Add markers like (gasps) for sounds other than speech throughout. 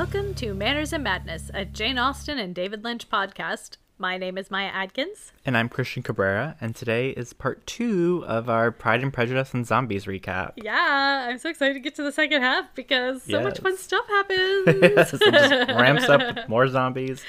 Welcome to Manners and Madness, a Jane Austen and David Lynch podcast. My name is Maya Adkins. And I'm Christian Cabrera, and today is part two of our Pride and Prejudice and Zombies recap. Yeah, I'm so excited to get to the second half because so much fun stuff happens. (laughs) it just (laughs) ramps up more zombies,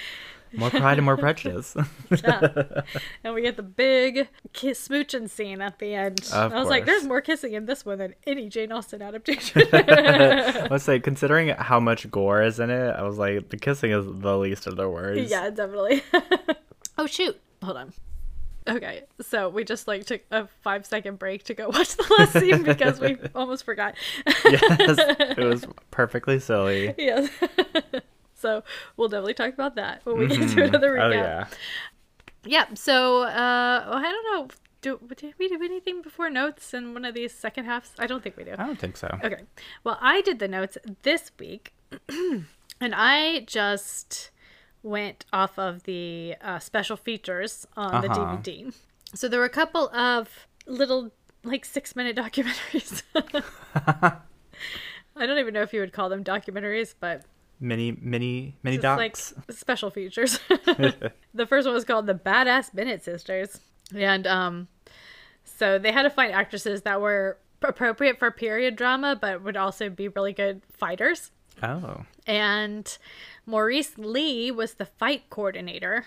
more Pride and more (laughs) Prejudice. Yeah. (laughs) and we get the big kiss smooching scene at the end. Of I was like, there's more kissing in this one than any Jane Austen adaptation. (laughs) Let's say, considering how much gore is in it, I was like, the kissing is the least of the worries. yeah, definitely. oh shoot. Hold on. Okay, so we just like took a five second break to go watch the last scene because we almost forgot. yes, it was perfectly silly. yes. So we'll definitely talk about that when we (laughs) get to another recap. Oh yeah. Yeah. So uh, well, I don't know. Do did we do anything before notes in one of these second halves? I don't think we do. I don't think so. Okay. Well, I did the notes this week, (clears throat) and I just went off of the uh, special features on the Uh-huh. DVD. So there were a couple of little, like, six minute documentaries. (laughs) (laughs) I don't even know if you would call them documentaries, but Mini, many many just docs. like special features. (laughs) (laughs) the first one was called the Badass Bennet Sisters, and um, so they had to find actresses that were appropriate for period drama, but would also be really good fighters. oh. And Maurice Lee was the fight coordinator,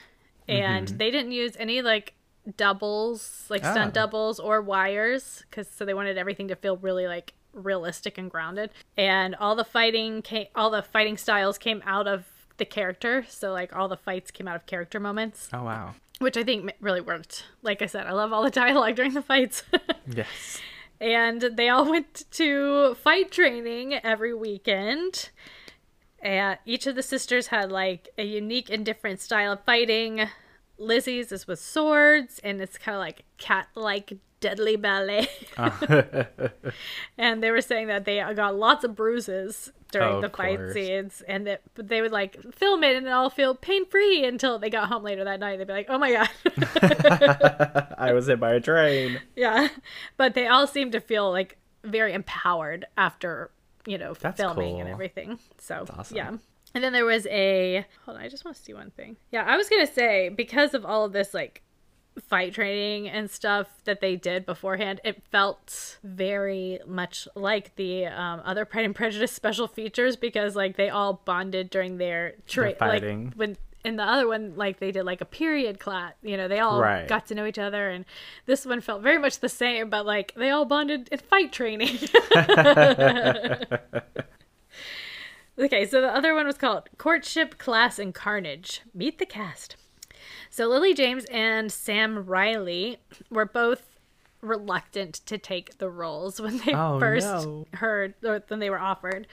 and they didn't use any like doubles, like stunt Oh. doubles or wires, because so they wanted everything to feel really like realistic and grounded. And all the fighting came, all the fighting styles came out of the character, so like all the fights came out of character moments, Oh wow. which I think really worked. Like I said, I love all the (laughs) dialogue during the fights. (laughs) Yes. and they all went to fight training every weekend. And each of the sisters had like a unique and different style of fighting. Lizzie's is with swords, and it's kind of like cat like deadly ballet. Ah. (laughs) and they were saying that they got lots of bruises during Oh, the fight course. scenes, and that but they would like film it and it all feel pain free until they got home later that night. They'd be like, "Oh my god." (laughs) I was hit by a train. Yeah, but they all seem to feel like very empowered after you know That's filming and everything. So awesome. yeah. And then there was a hold on, I just want to see one thing. Yeah, I was gonna say because of all of this like fight training and stuff that they did beforehand, it felt very much like the um, other Pride and Prejudice special features because like they all bonded during their tra- Their fighting. like when in the other one like they did like a period class you know they all Right. got to know each other and this one felt very much the same but like they all bonded in fight training (laughs) (laughs) okay so the other one was called courtship class and carnage meet the cast so lily james and sam riley were both reluctant to take the roles when they Oh, first no. heard or when they were offered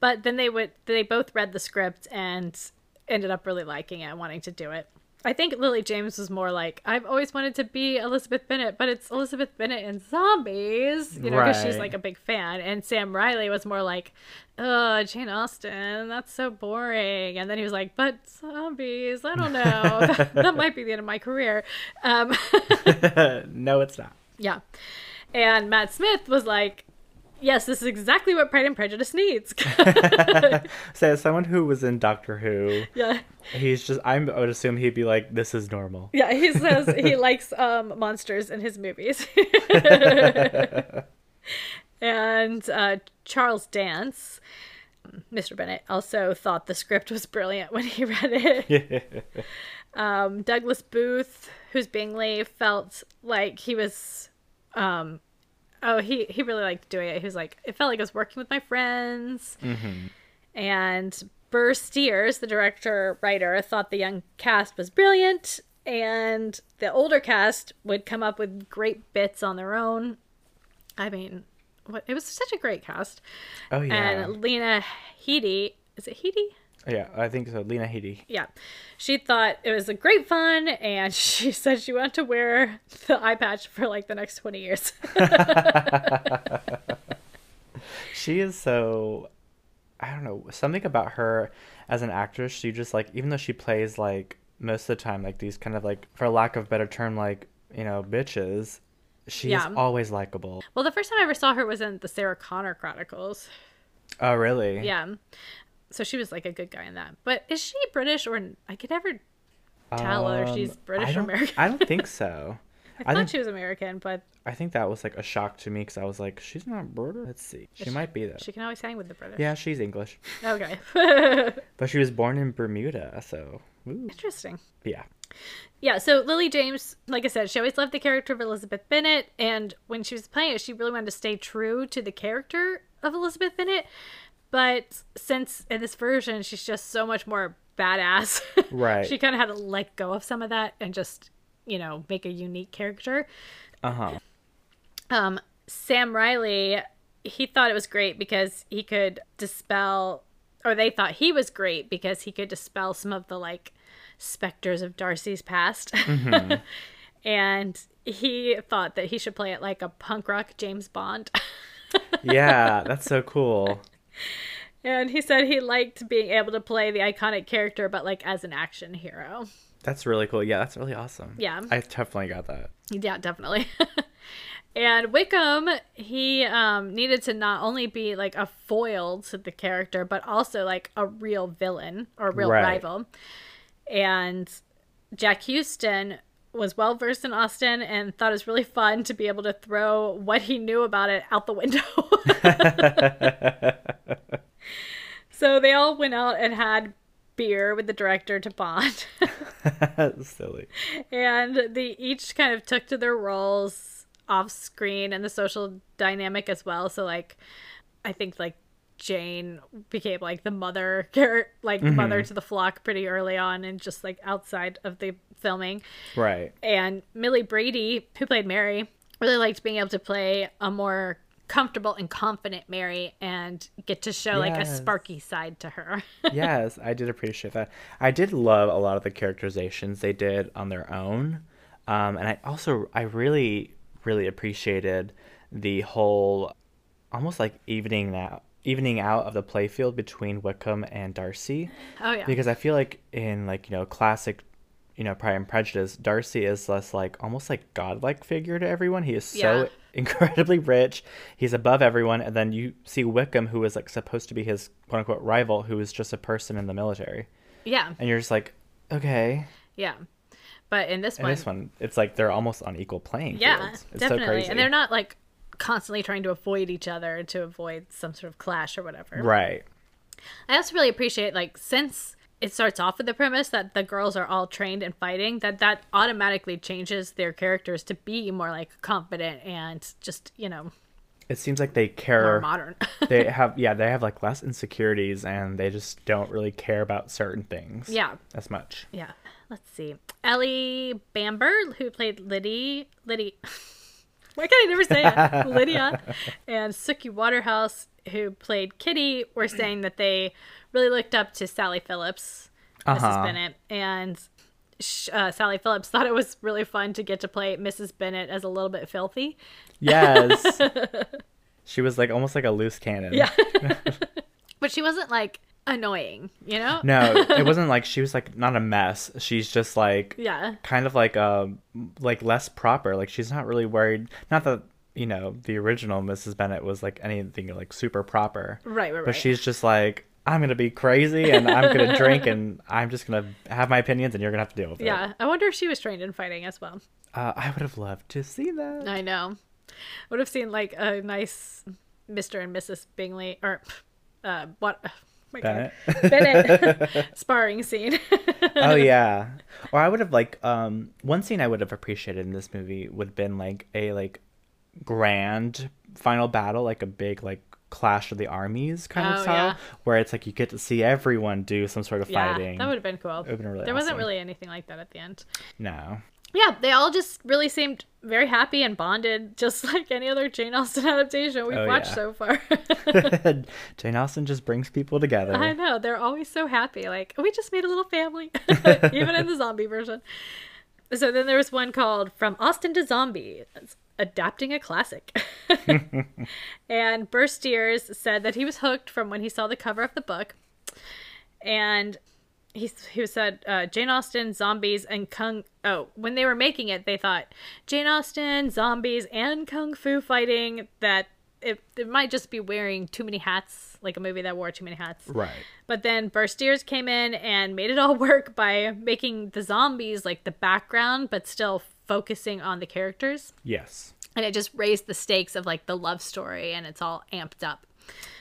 but then they would they both read the script and ended up really liking it and wanting to do it i think lily james was more like i've always wanted to be elizabeth bennet but it's elizabeth bennet and zombies you know because she's like a big fan. And sam riley was more like oh jane austen that's so boring. And then he was like but zombies i don't know. That, (laughs) (laughs) that might be the end of my career. Um (laughs) no, it's not. yeah. And matt smith was like yes this is exactly what pride and prejudice needs (laughs) (laughs) So as someone who was in Doctor Who, yeah he's just I would assume he'd be like, "This is normal." Yeah, he (laughs) says he likes um, monsters in his movies. and uh, Charles Dance, Mr. Bennet, also thought the script was brilliant when he read it. um, Douglas Booth, who's Bingley, felt like he was. Um, oh, he, he really liked doing it. He was like, it felt like I was working with my friends. Mm-hmm. And Burr Steers, the director writer, thought the young cast was brilliant, and the older cast would come up with great bits on their own. I mean, what it was such a great cast. Oh yeah, And Lena Headey, is it Headey? Yeah. I think so. Lena Headey. Yeah. She thought it was a great fun, and (laughs) she said she wanted to wear the eye patch for like the next 20 years. (laughs) She is so. I don't know something about her as an actress. She just like even though she plays like most of the time like these kind of like for lack of a better term like you know bitches. She's Yeah. always likable. well, the first time I ever saw her was in the Sarah Connor Chronicles. Oh really? Yeah. So she was like a good guy in that. But is she British or I could never tell whether she's Um, British or American. I don't think (laughs) so. I I thought think she was American, but I think that was like a shock to me because I was like, she's not British. Let's see, she she- might be though. she can always hang with the British. Yeah, she's English, Okay. (laughs) (laughs) but she was born in Bermuda, so ooh. Interesting. yeah. Yeah, so Lily James, like I said, she always loved the character of Elizabeth Bennet, and when she was playing it, she really wanted to stay true to the character of Elizabeth Bennet. But since in this version, she's just so much more badass, (laughs) Right. she kind of had to let go of some of that and just, you know, make a unique character. Uh huh. Um, Sam Riley, he thought it was great because he could dispel, or they thought he was great because he could dispel some of the like specters of Darcy's past. (laughs) and he thought that he should play it like a punk rock James Bond. (laughs) Yeah, that's so cool. And he said he liked being able to play the iconic character, but like as an action hero. That's really cool. Yeah, that's really awesome. Yeah. I definitely got that. Yeah, definitely. (laughs) and Wickham, he um, needed to not only be like a foil to the character, but also like a real villain or real Right. rival. And Jack Huston was well versed in Austen and thought it was really fun to be able to throw what he knew about it out the window. (laughs) so they all went out and had beer with the director to bond. (laughs) Silly. and they each kind of took to their roles off screen and the social dynamic as well so like i think like jane became like the mother (laughs) like mother to the flock pretty early on and just like outside of the filming Right. and millie brady who played mary really liked being able to play a more comfortable and confident mary and get to show like a sparky side to her (laughs) yes, I did appreciate that. I did love a lot of the characterizations they did on their own. Um, and I also, I really, really appreciated the whole almost like evening out, evening out of the playfield between Wickham and Darcy. oh yeah Because I feel like in like, you know, classic, you know, Pride and Prejudice, Darcy is less like almost like godlike figure to everyone. He is so (laughs) incredibly rich. He's above everyone. And then you see Wickham, who is like supposed to be his quote unquote rival, who is just a person in the military. yeah And you're just like, okay. yeah but in this And one this one, it's like they're almost on equal playing Yeah, fields. It's definitely. so crazy. And they're not like constantly trying to avoid each other to avoid some sort of clash or whatever. right. I also really appreciate like since it starts off with the premise that the girls are all trained in fighting that that automatically changes their characters to be more like confident and just you know It seems like they care more modern (laughs) they (laughs) have yeah they have like less insecurities and they just don't really care about certain things. yeah As much. yeah let's see ellie bamber who played liddy liddy (laughs) why can i never say it (laughs) lydia and suki waterhouse who played kitty were saying that they really looked up to sally phillips mrs Uh-huh. bennet and uh, sally phillips (laughs) thought it was really fun to get to play mrs bennet as a little bit filthy Yes. (laughs) she was like almost like a loose cannon. yeah but she wasn't like annoying you know No, it (laughs) wasn't like she was like not a mess. She's just like yeah kind of like um like less proper. Like she's not really worried. Not that you know the original Mrs. Bennet was like anything like super proper. right right right But she's just like I'm gonna be crazy and I'm gonna (laughs) drink and I'm just gonna have my opinions and you're gonna have to deal with it. yeah i wonder if she was trained in fighting as well Uh, I would have loved to see that. I know. Would have seen like a nice Mr. and Mrs. Bingley or uh what my God. Bennet. Bennet (laughs) (laughs) sparring scene. oh (laughs) yeah. Or I would have like um one scene I would have appreciated in this movie would have been like a like grand final battle, like a big like clash of the armies kind Oh, of style, yeah. where it's like you get to see everyone do some sort of yeah, fighting. that would have been cool. would've been really there wasn't really anything like that at the end. No. Yeah, they all just really seemed very happy and bonded, (laughs) just like any other Jane Austen adaptation we've Oh, watched yeah. so far. (laughs) (laughs) Jane Austen just brings people together. I know they're always so happy. Like we just made a little family, even in the zombie version. So then there was one called "From Austen to Zombie," It's adapting a classic. and Burr Steers said that he was hooked from when he saw the cover of the book, and he he said uh, Jane Austen, zombies, and kung. Oh, when they were making it, they thought Jane Austen, zombies, and kung fu fighting. That it, it might just be wearing too many hats, like a movie that wore too many hats. Right. But then Burr Steers came in and made it all (laughs) work by making the zombies like the background, but still focusing on the characters. Yes. And it just raised the stakes of like the love story and it's all amped up,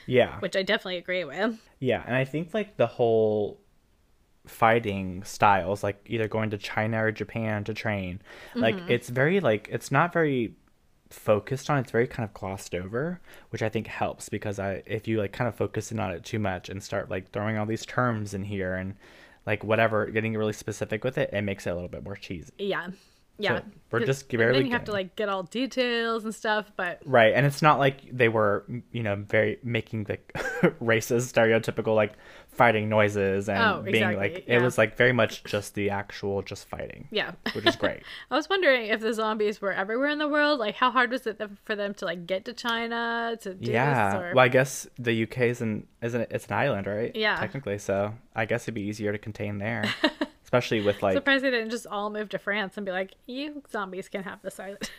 Yeah. which I definitely agree with. Yeah, and I think like the whole fighting styles, like either going to China or Japan to train, like mm-hmm. it's very like it's not very focused on. It's very kind of glossed over, which I think helps because I if you like kind of focus in on it too much and start like throwing all these terms in here and like whatever, getting really specific with it, it makes it a little bit more cheesy. Yeah. Yeah. So, we're just and barely then you have to like get all details and stuff, but Right, and it's not like they were, you know, very making the (laughs) racist, stereotypical like fighting noises and Oh, being exactly, like yeah. it was like very much just the actual just fighting, yeah. which is great. (laughs) I was wondering if the zombies were everywhere in the world. Like, how hard was it for them to like get to China to do yeah, this? Or... well, I guess the UK isn't isn't it, it's an island, right? Yeah. technically. So I guess it'd be easier to contain there, (laughs) especially with like Surprised they didn't just all move to France and be like, "You zombies can have this (laughs) island."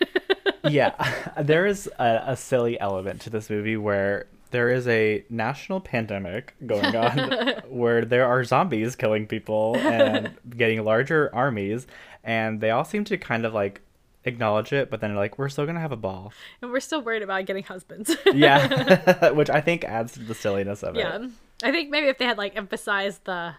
yeah, (laughs) there is a, a silly element to this movie where there is a national pandemic going on (laughs) where there are zombies killing people and getting larger armies, and they all seem to kind of like acknowledge it, but then like, we're still gonna have a ball. and we're still worried about getting husbands. Yeah, which I think adds to the silliness of yeah. it. Yeah i think maybe if they had like emphasized the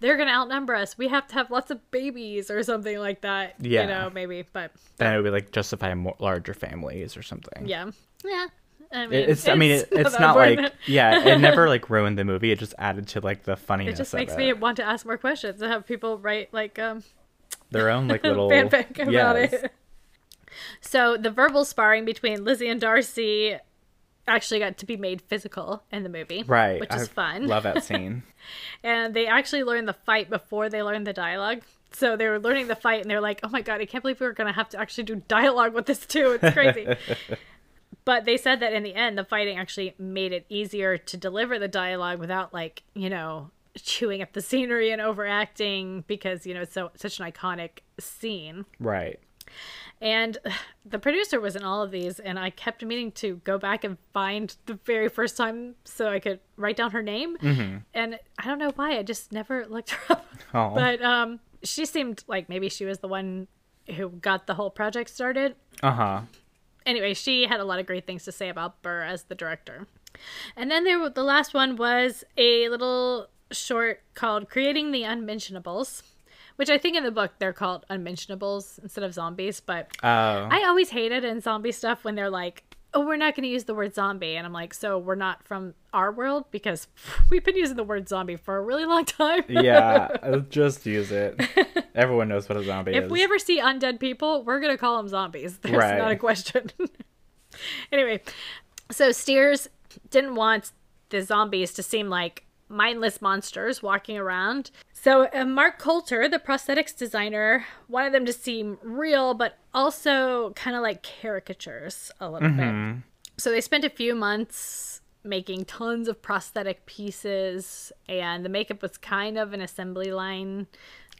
they're gonna outnumber us, we have to have lots of babies or something like that. Yeah. You know, maybe. But Then it would be like justify more larger families or something. yeah. Yeah. I mean, It- It's, I mean, it, it's not like, yeah, it (laughs) never like ruined the movie. It just added to like the funniness. It just makes it. me want to ask more questions and have people write like um Their own like (laughs) little fanfic about Yes. it. (laughs) So the verbal sparring between Lizzie and Darcy actually got to be made physical in the movie, Right. Which is I fun. Love that (laughs) scene. and they actually learned the fight before they learned the dialogue. So they were learning the fight, and they're like, "Oh my god, I can't believe we were gonna have to actually do dialogue with this too. It's crazy." (laughs) but they said that in the end, the fighting actually made it easier to deliver the dialogue without like you know chewing up the scenery and overacting because you know it's so such an iconic scene. right. And (sighs) the producer was in all of these, and I kept meaning to go back and find the very first time so I could write down her name. And I don't know why, I just never looked (laughs) her up. Oh. But um, she seemed like maybe she was the one who got the whole project started. Uh huh. Anyway, she had a lot of great things to say about Burr as the director. And then there, the last one was a little short called "Creating the Unmentionables," which I think in the book they're called unmentionables instead of zombies. But Oh. I always hate it in zombie stuff when they're like, "Oh, we're not going to use the word zombie," and I'm like, "So we're not from our world because (laughs) we've been using the word zombie for a really long time." yeah, (laughs) uh, just use it. Everyone knows what a zombie if is. If we ever see undead people, we're gonna call them zombies. (laughs) There's Right. not a question. anyway, so Steers didn't want the zombies to seem like mindless monsters walking around. So uh, Mark Coulter, the prosthetics designer, wanted them to seem real, but also kind of like caricatures a little bit. So they spent a few months making tons of prosthetic pieces, and the makeup was kind of an assembly line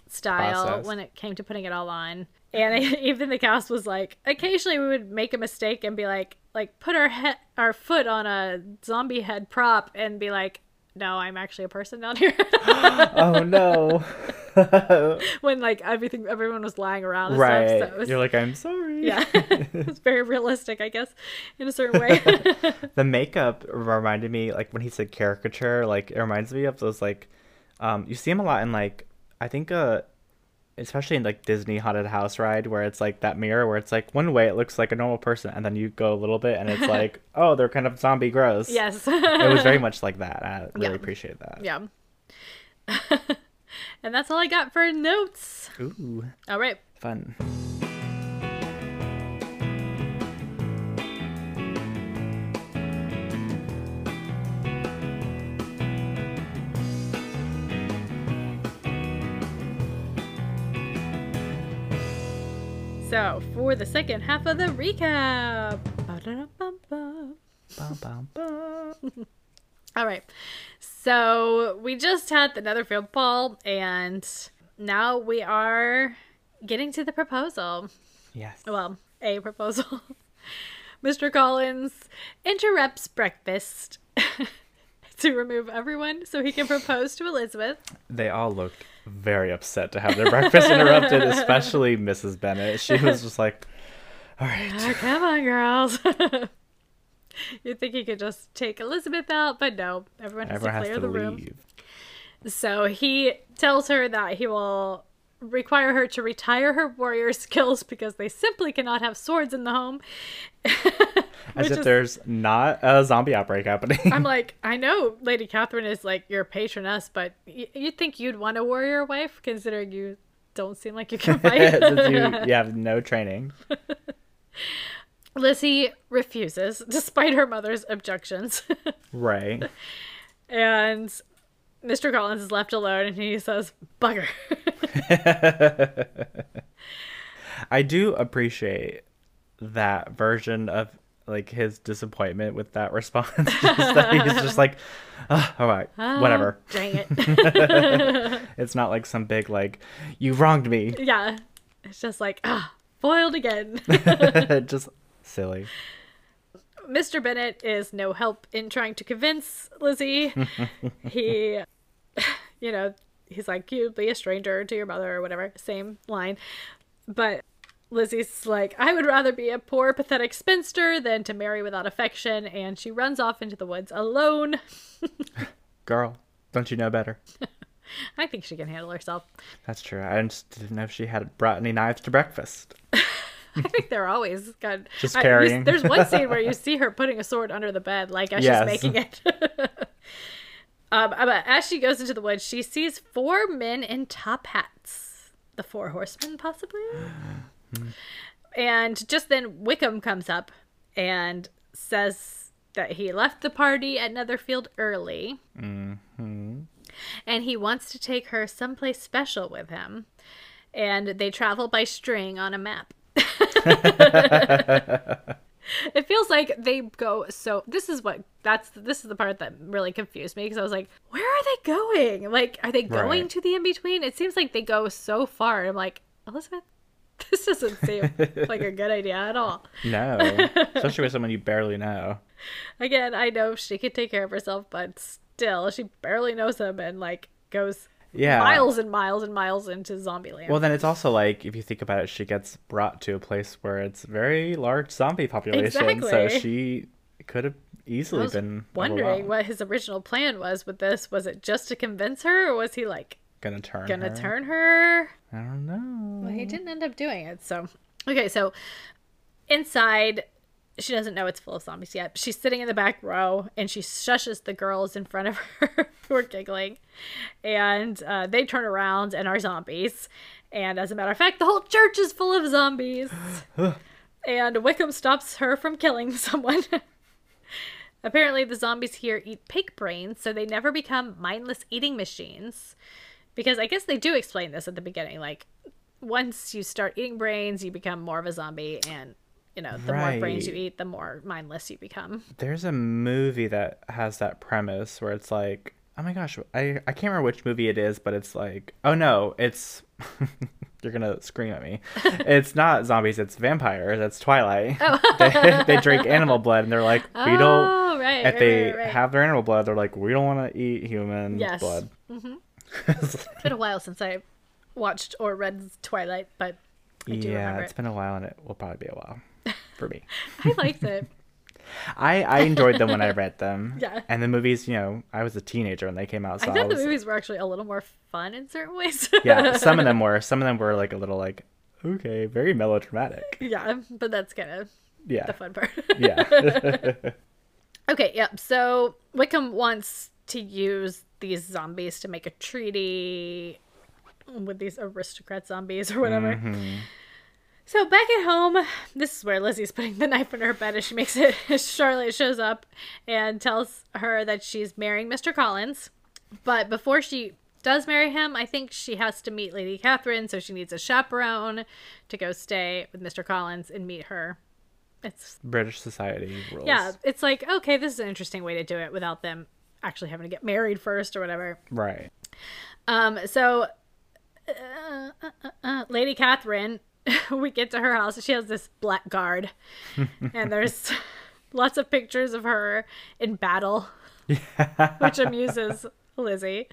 style Process. when it came to putting it all on. And (laughs) even the cast was like, occasionally we would make a mistake and be like, like put our head, our foot on a zombie head prop and be like, no, I'm actually a person down (laughs) here. oh no. (laughs) when like everything, everyone was lying around. Right. Stuff, so was, You're like, I'm sorry. (laughs) yeah, it's very realistic, I guess, in a certain way. The makeup reminded me, like when he said caricature, like it reminds me of those like, um, you see him a lot in like, I think uh, especially in like Disney haunted house ride where it's like that mirror where it's like one way it looks like a normal person and then you go a little bit and it's (laughs) like, oh, they're kind of zombie gross. yes. It was very (laughs) much like that. I really Yeah. appreciate that. Yeah. (laughs) and that's all I got for notes. Ooh, All right. fun. So, for the second half of the recap. All right. So, we just had the Netherfield ball, and now we are getting to the proposal. Yes. Well, a proposal. (laughs) Mr. Collins interrupts breakfast (laughs) to remove everyone so he can propose to Elizabeth. They all looked very upset to have their breakfast (laughs) interrupted, especially Mrs. Bennet. She was just like, all right. Oh, come on, girls. (laughs) You'd think he could just take Elizabeth out, but no, everyone has Everyone to has clear to the room. leave. So he tells her that he will require her to retire her warrior (laughs) skills because they simply cannot have swords in the home. As Which if is- there's not a zombie outbreak happening. I'm (laughs) like, I know Lady Catherine is like your patroness, but y- you'd think you'd want a warrior wife considering you don't seem like you can (laughs) fight. You, you have no training. (laughs) Lizzie refuses, despite her mother's objections. Right. and Mr. Collins is left alone and he says, Bugger. I do appreciate that version of like his disappointment with that response. (laughs) just that he's just like, "Ah, all right, (laughs) whatever. Dang it. (laughs) It's not like some big like, you wronged me. yeah. It's just like, ah, foiled again. just silly. Mr. Bennett is no help in trying to convince Lizzie. he, you know, he's like, you'd be a stranger to your mother or whatever, same line. But Lizzie's like, I would rather be a poor, pathetic spinster than to marry without affection. And she runs off into the woods alone. (laughs) Girl, don't you know better? (laughs) I think she can handle herself. That's true. I just didn't know if she had brought any knives to breakfast. (laughs) I think they're always got Just I- you- carrying. there's one scene where you see her putting a sword under the bed, like as Yes. she's making it. um, but as she goes into the woods, she sees four men in top hats, the four horsemen, possibly. (gasps) (gasps) (gasps) and just then, Wickham comes up and says that he left the party at Netherfield early, hmm and he wants to take her someplace special with him. And they travel by string on a map. (laughs) it feels like they go so this is what that's this is the part that really confused me because i was like where are they going like are they going Right. to the in-between it seems like they go so far i'm like elizabeth (laughs) this doesn't seem like a good idea at all (laughs) No. Especially with someone you barely know. (laughs) again i know she could take care of herself but still she barely knows him and like goes Yeah. miles and miles and miles into zombie land Well, then it's also like if you think about it, she gets brought to a place where it's very large zombie population, so she could have I easily was been wondering what his original plan was with this. Was it just to convince her, or was he like gonna turn gonna her. turn her? I don't know. Well, he didn't end up doing it. So, okay, so inside, she doesn't know it's full of zombies yet. She's sitting in the back row and she shushes the girls in front of (laughs) her who are giggling. And uh, they turn around and are zombies. And as a matter of fact, the whole church is full of zombies. (sighs) and Wickham stops her from killing (laughs) someone. Apparently, the zombies here eat pig brains, so they never become mindless eating machines. Because I guess they do explain this at the beginning. Like, once you start eating brains, you become more of a zombie, and you know, the more brains you eat, the more mindless you become. There's a movie that has that premise where it's like, oh my gosh, I I can't remember which movie it is, but it's like, oh no, it's (laughs) you're gonna scream at me. (laughs) it's not zombies, it's vampires. It's Twilight. Oh. (laughs) they, they drink animal blood, and they're like, we don't. Oh, right. If right, they right, right. have their animal blood, they're like, we don't want to eat human Yes. blood. Mm-hmm. It's been a (laughs) while since I watched or read Twilight, but I do yeah, it's it. been a while, and it will probably be a while for me. (laughs) I liked it. (laughs) I I enjoyed them when I read them. Yeah. And the movies, you know, I was a teenager when they came out, so I I, thought the movies were actually a little more fun in certain ways. yeah. Some of them were. Some of them were like a little like okay, very melodramatic. yeah, but that's kind of Yeah. the fun part. Yeah. Okay, yep. So Wickham wants to use these zombies to make a treaty with these aristocrat zombies or whatever. Mhm. So back at home, this is where Lizzie's putting the knife in her bed as she makes it. (laughs) Charlotte shows up and tells her that she's marrying Mr. Collins. But before she does marry him, I think she has to meet Lady Catherine, so she needs a chaperone to go stay with Mr. Collins and meet her. It's British society rules. yeah, it's like okay, this is an interesting way to do it without them actually having to get married first or whatever. Right. Um, so uh, uh, uh, uh, Lady Catherine (laughs) we get to her house. She has this black guard, (laughs) and there's lots of pictures of her in battle, (laughs) which amuses Lizzie.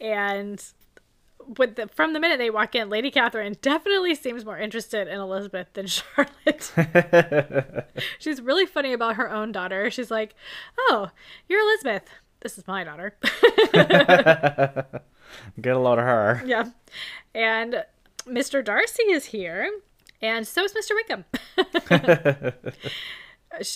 And with the, from the minute they walk in, Lady Catherine definitely seems more interested in Elizabeth than (laughs) Charlotte. (laughs) She's really funny about her own daughter. She's like, "Oh, you're Elizabeth. This is my daughter." (laughs) Get a load of her. Yeah. And Mr. Darcy is here, and so is Mr. Wickham.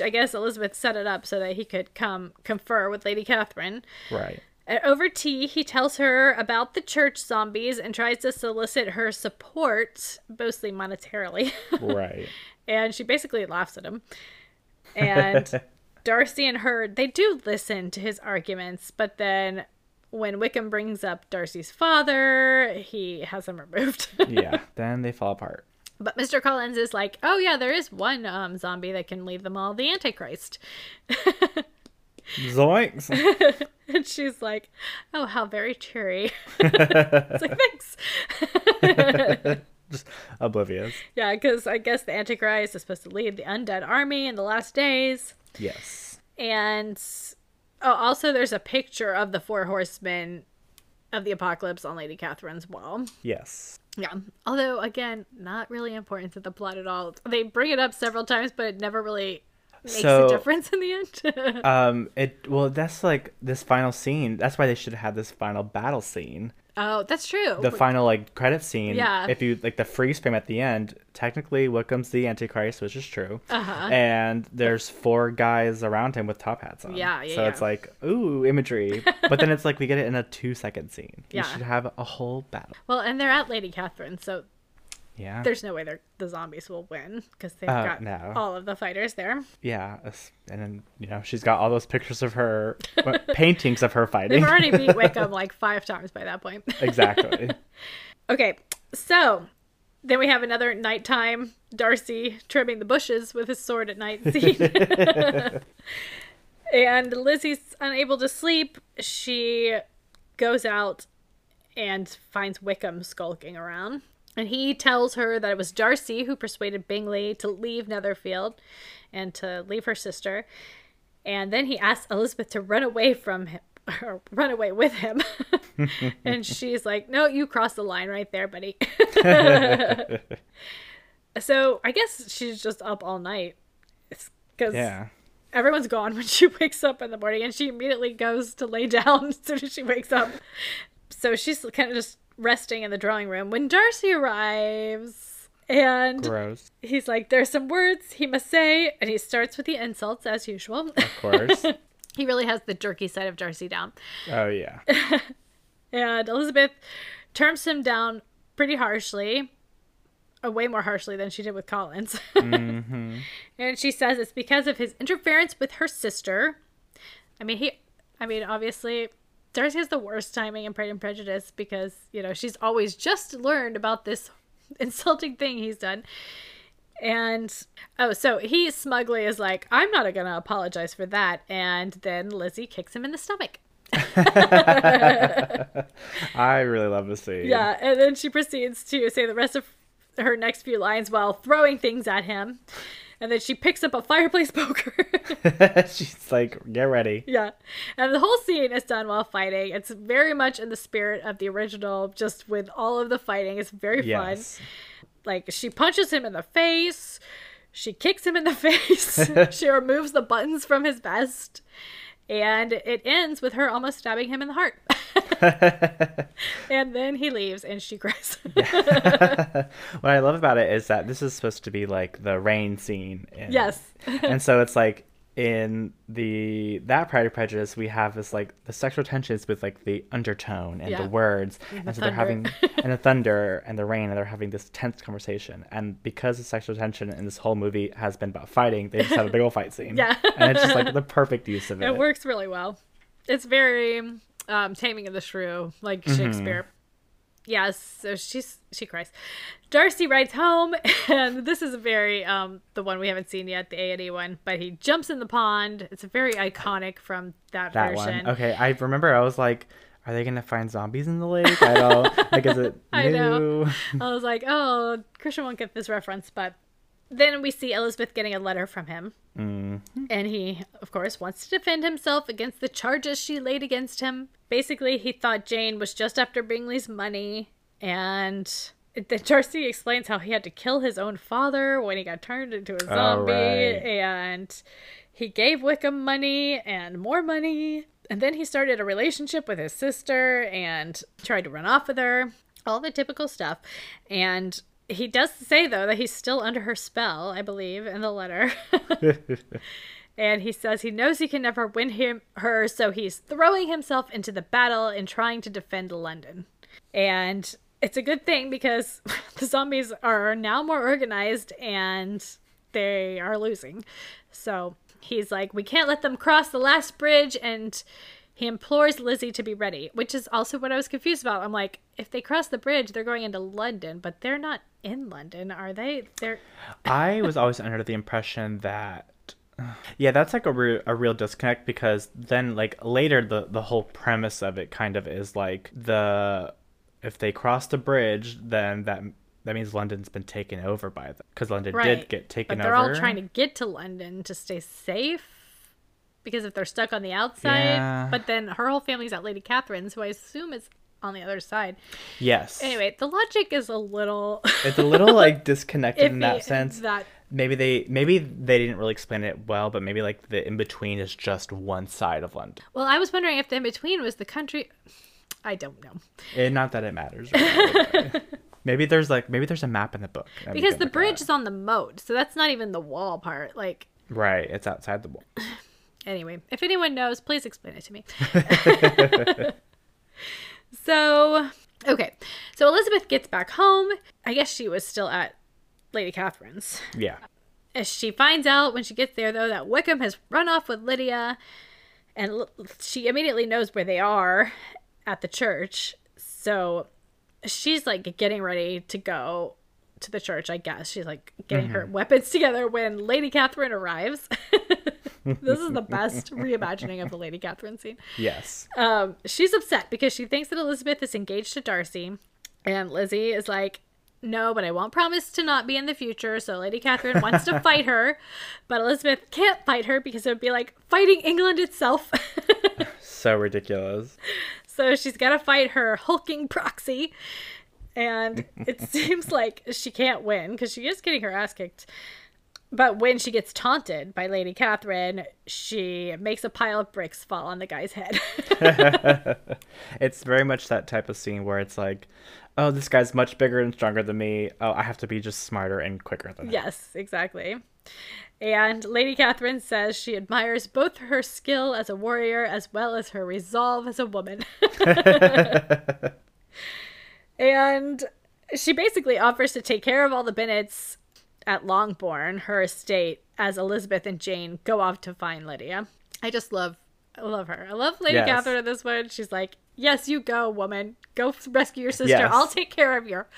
I guess Elizabeth set it up so that he could come confer with Lady Catherine. Right. And over tea, he tells her about the church zombies and tries to solicit her support, mostly monetarily. (laughs) Right. and she basically laughs at him. And (laughs) Darcy and her, they do listen to his arguments, but then when Wickham brings up Darcy's father, he has him removed. (laughs) yeah. Then they fall apart. But Mr. Collins is like, oh yeah, there is one um, zombie that can lead them all, the Antichrist. Zoinks. (laughs) and she's like, oh, how very cheery. (laughs) it's like, thanks. (laughs) Just oblivious. yeah, because I guess the Antichrist is supposed to lead the undead army in the last days. Yes. And oh, also there's a picture of the four horsemen of the apocalypse on Lady Catherine's wall. Yes. Yeah. Although, again, not really important to the plot at all. They bring it up several times, but it never really makes So- a difference in the end. (laughs) Um. It. Well, that's like this final scene. That's why they should have had this final battle scene. oh, that's true. The final like credit scene. Yeah. If you like the freeze frame at the end, technically Wickham's the Antichrist, which is true. Uh-huh. And there's four guys around him with top hats on. Yeah, yeah, So it's like ooh imagery, (laughs) but then it's like we get it in a two second scene. Yeah. You should have a whole battle. well, and they're at Lady Catherine, so Yeah. there's no way they're, the zombies will win because they've Uh, got no. all of the fighters there. Yeah. And then you know she's got all those pictures of her (laughs) paintings of her fighting. They've already beat (laughs) Wickham like five times by that point. exactly. (laughs) okay, so then we have another nighttime Darcy trimming the bushes with his sword at night scene. and Lizzie's unable to sleep. She goes out and finds Wickham skulking around. And he tells her that it was Darcy who persuaded Bingley to leave Netherfield and to leave her sister. And then he asks Elizabeth to run away from him (laughs) or run away with him. (laughs) and she's like, No, you crossed the line right there, buddy. (laughs) so I guess she's just up all night. Because Yeah. everyone's gone when she wakes up in the morning and she immediately goes to lay down as soon as she wakes up. So she's kind of just resting in the drawing room when Darcy arrives and Gross. he's like, There's some words he must say. And he starts with the insults as usual. Of course. (laughs) he really has the jerky side of Darcy down. oh yeah. (laughs) And Elizabeth terms him down pretty harshly, uh, way more harshly than she did with Collins. (laughs) and she says it's because of his interference with her sister. I mean, he, I mean, obviously, Darcy has the worst timing in Pride and Prejudice because, you know, she's always just learned about this (laughs) insulting thing he's done. And oh, so he smugly is like, I'm not gonna apologize for that. And then Lizzie kicks him in the stomach. (laughs) I really love the scene. Yeah, and then she proceeds to say the rest of her next few lines while throwing things at him. And then she picks up a fireplace (laughs) poker. (laughs) She's like, get ready. yeah. And the whole scene is done while fighting. It's very much in the spirit of the original, just with all of the fighting. It's very Yes. fun. Like, she punches him in the face. She kicks him in the (laughs) face. she removes the buttons from his vest. And it ends with her almost stabbing him in the heart. (laughs) and then he leaves and she cries. (laughs) what I love about it is that this is supposed to be like the rain scene. In, Yes. and so it's like in the that Pride and Prejudice, we have this like the sexual tensions with like the undertone and Yeah. the words, the and so they're having (laughs) and the thunder and the rain, and they're having this tense conversation. And because the sexual tension in this whole movie has been about fighting, they just have a big old fight scene. Yeah. and it's just like the perfect use of it. It works really well. It's very um, Taming of the Shrew, like Mm-hmm. Shakespeare. Yes, so she's she cries. Darcy rides home, (laughs) and this is a very um the one we haven't seen yet, the A and E one. But he jumps in the pond. It's a very iconic from that, that version. one. Okay, I remember I was like, are they gonna find zombies in the lake? I don't. like, is it (laughs) I know. I was like, oh, Christian won't get this reference, but then we see Elizabeth getting a letter from him. Mm. And he, of course, wants to defend himself against the charges she laid against him. Basically, he thought Jane was just after Bingley's money. And then (laughs) Darcy explains how he had to kill his own father when he got turned into a zombie. right. And he gave Wickham money and more money. And then he started a relationship with his sister and tried to run off with her. All the typical stuff. And he does say, though, that he's still under her spell, I believe, in the letter. (laughs) (laughs) and he says he knows he can never win him her, so he's throwing himself into the battle and trying to defend London. And it's a good thing because (laughs) the zombies are now more organized and they are losing. So he's like, we can't let them cross the last bridge, and he implores Lizzie to be ready, which is also what I was confused about. I'm like, if they cross the bridge, they're going into London, but they're not in London, are they? They're I was always under the impression that (sighs) yeah, that's like a real a real disconnect because then like later the the whole premise of it kind of is like the if they cross the bridge then that that means London's been taken over by them because London right. did get taken over. but they're over. all trying to get to London to stay safe. Because if they're stuck on the outside, Yeah. but then her whole family's at Lady Catherine's, who I assume is on the other side. Yes. Anyway, the logic is a little It's a little like (laughs) disconnected in that sense. That Maybe they maybe they didn't really explain it well, but maybe like the in between is just one side of London. well, I was wondering if the in between was the country. I don't know And not that it matters. really. (laughs) maybe there's like maybe there's a map in the book. because the bridge is on the moat, so that's not even the wall part. Like right, it's outside the wall. (laughs) Anyway, if anyone knows, please explain it to me. So, okay. So Elizabeth gets back home. I guess she was still at Lady Catherine's. Yeah. As she finds out when she gets there, though, that Wickham has run off with Lydia, and she immediately knows where they are at the church. So she's like getting ready to go to the church, I guess. She's like getting her mm-hmm. weapons (laughs) together when Lady Catherine arrives. (laughs) (laughs) this is the best reimagining of the Lady Catherine scene. Yes. Um, she's upset because she thinks that Elizabeth is engaged to Darcy, and Lizzie is like, "No, but I won't promise to not be in the future." So Lady Catherine wants to fight her, (laughs) but Elizabeth can't fight her because it would be like fighting England itself. (laughs) So ridiculous. so she's got to fight her hulking proxy, and it seems like she can't win because she is getting her ass kicked. But when she gets taunted by Lady Catherine, she makes a pile of bricks fall on the guy's head. (laughs) It's very much that type of scene where it's like, oh, this guy's much bigger and stronger than me. Oh, I have to be just smarter and quicker than him. Yes, exactly. And Lady Catherine says she admires both her skill as a warrior as well as her resolve as a woman. (laughs) (laughs) and she basically offers to take care of all the Bennets at Longbourn, her estate, as Elizabeth and Jane go off to find Lydia. I just love I love her. I love Lady Yes. Catherine in this one. She's like, Yes, you go, woman. Go rescue your sister. Yes. I'll take care of your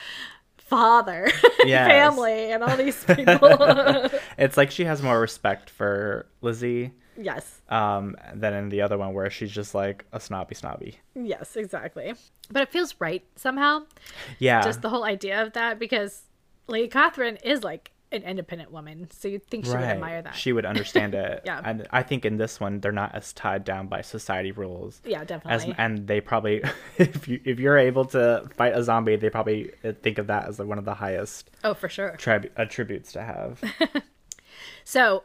father, (laughs) Yes. family, and all these people. (laughs) It's like she has more respect for Lizzie yes. um, than in the other one where she's just like a snobby snobby. Yes, exactly. But it feels right somehow. Yeah. Just the whole idea of that because Lady Catherine is like an independent woman, so you'd think she would admire that. She would understand it. (laughs) Yeah. And I think in this one they're not as tied down by society rules. yeah, As, definitely. and they probably, (laughs) if you if you're able to fight a zombie, they probably think of that as like one of the highest oh, for sure. trib- attributes to have. (laughs) So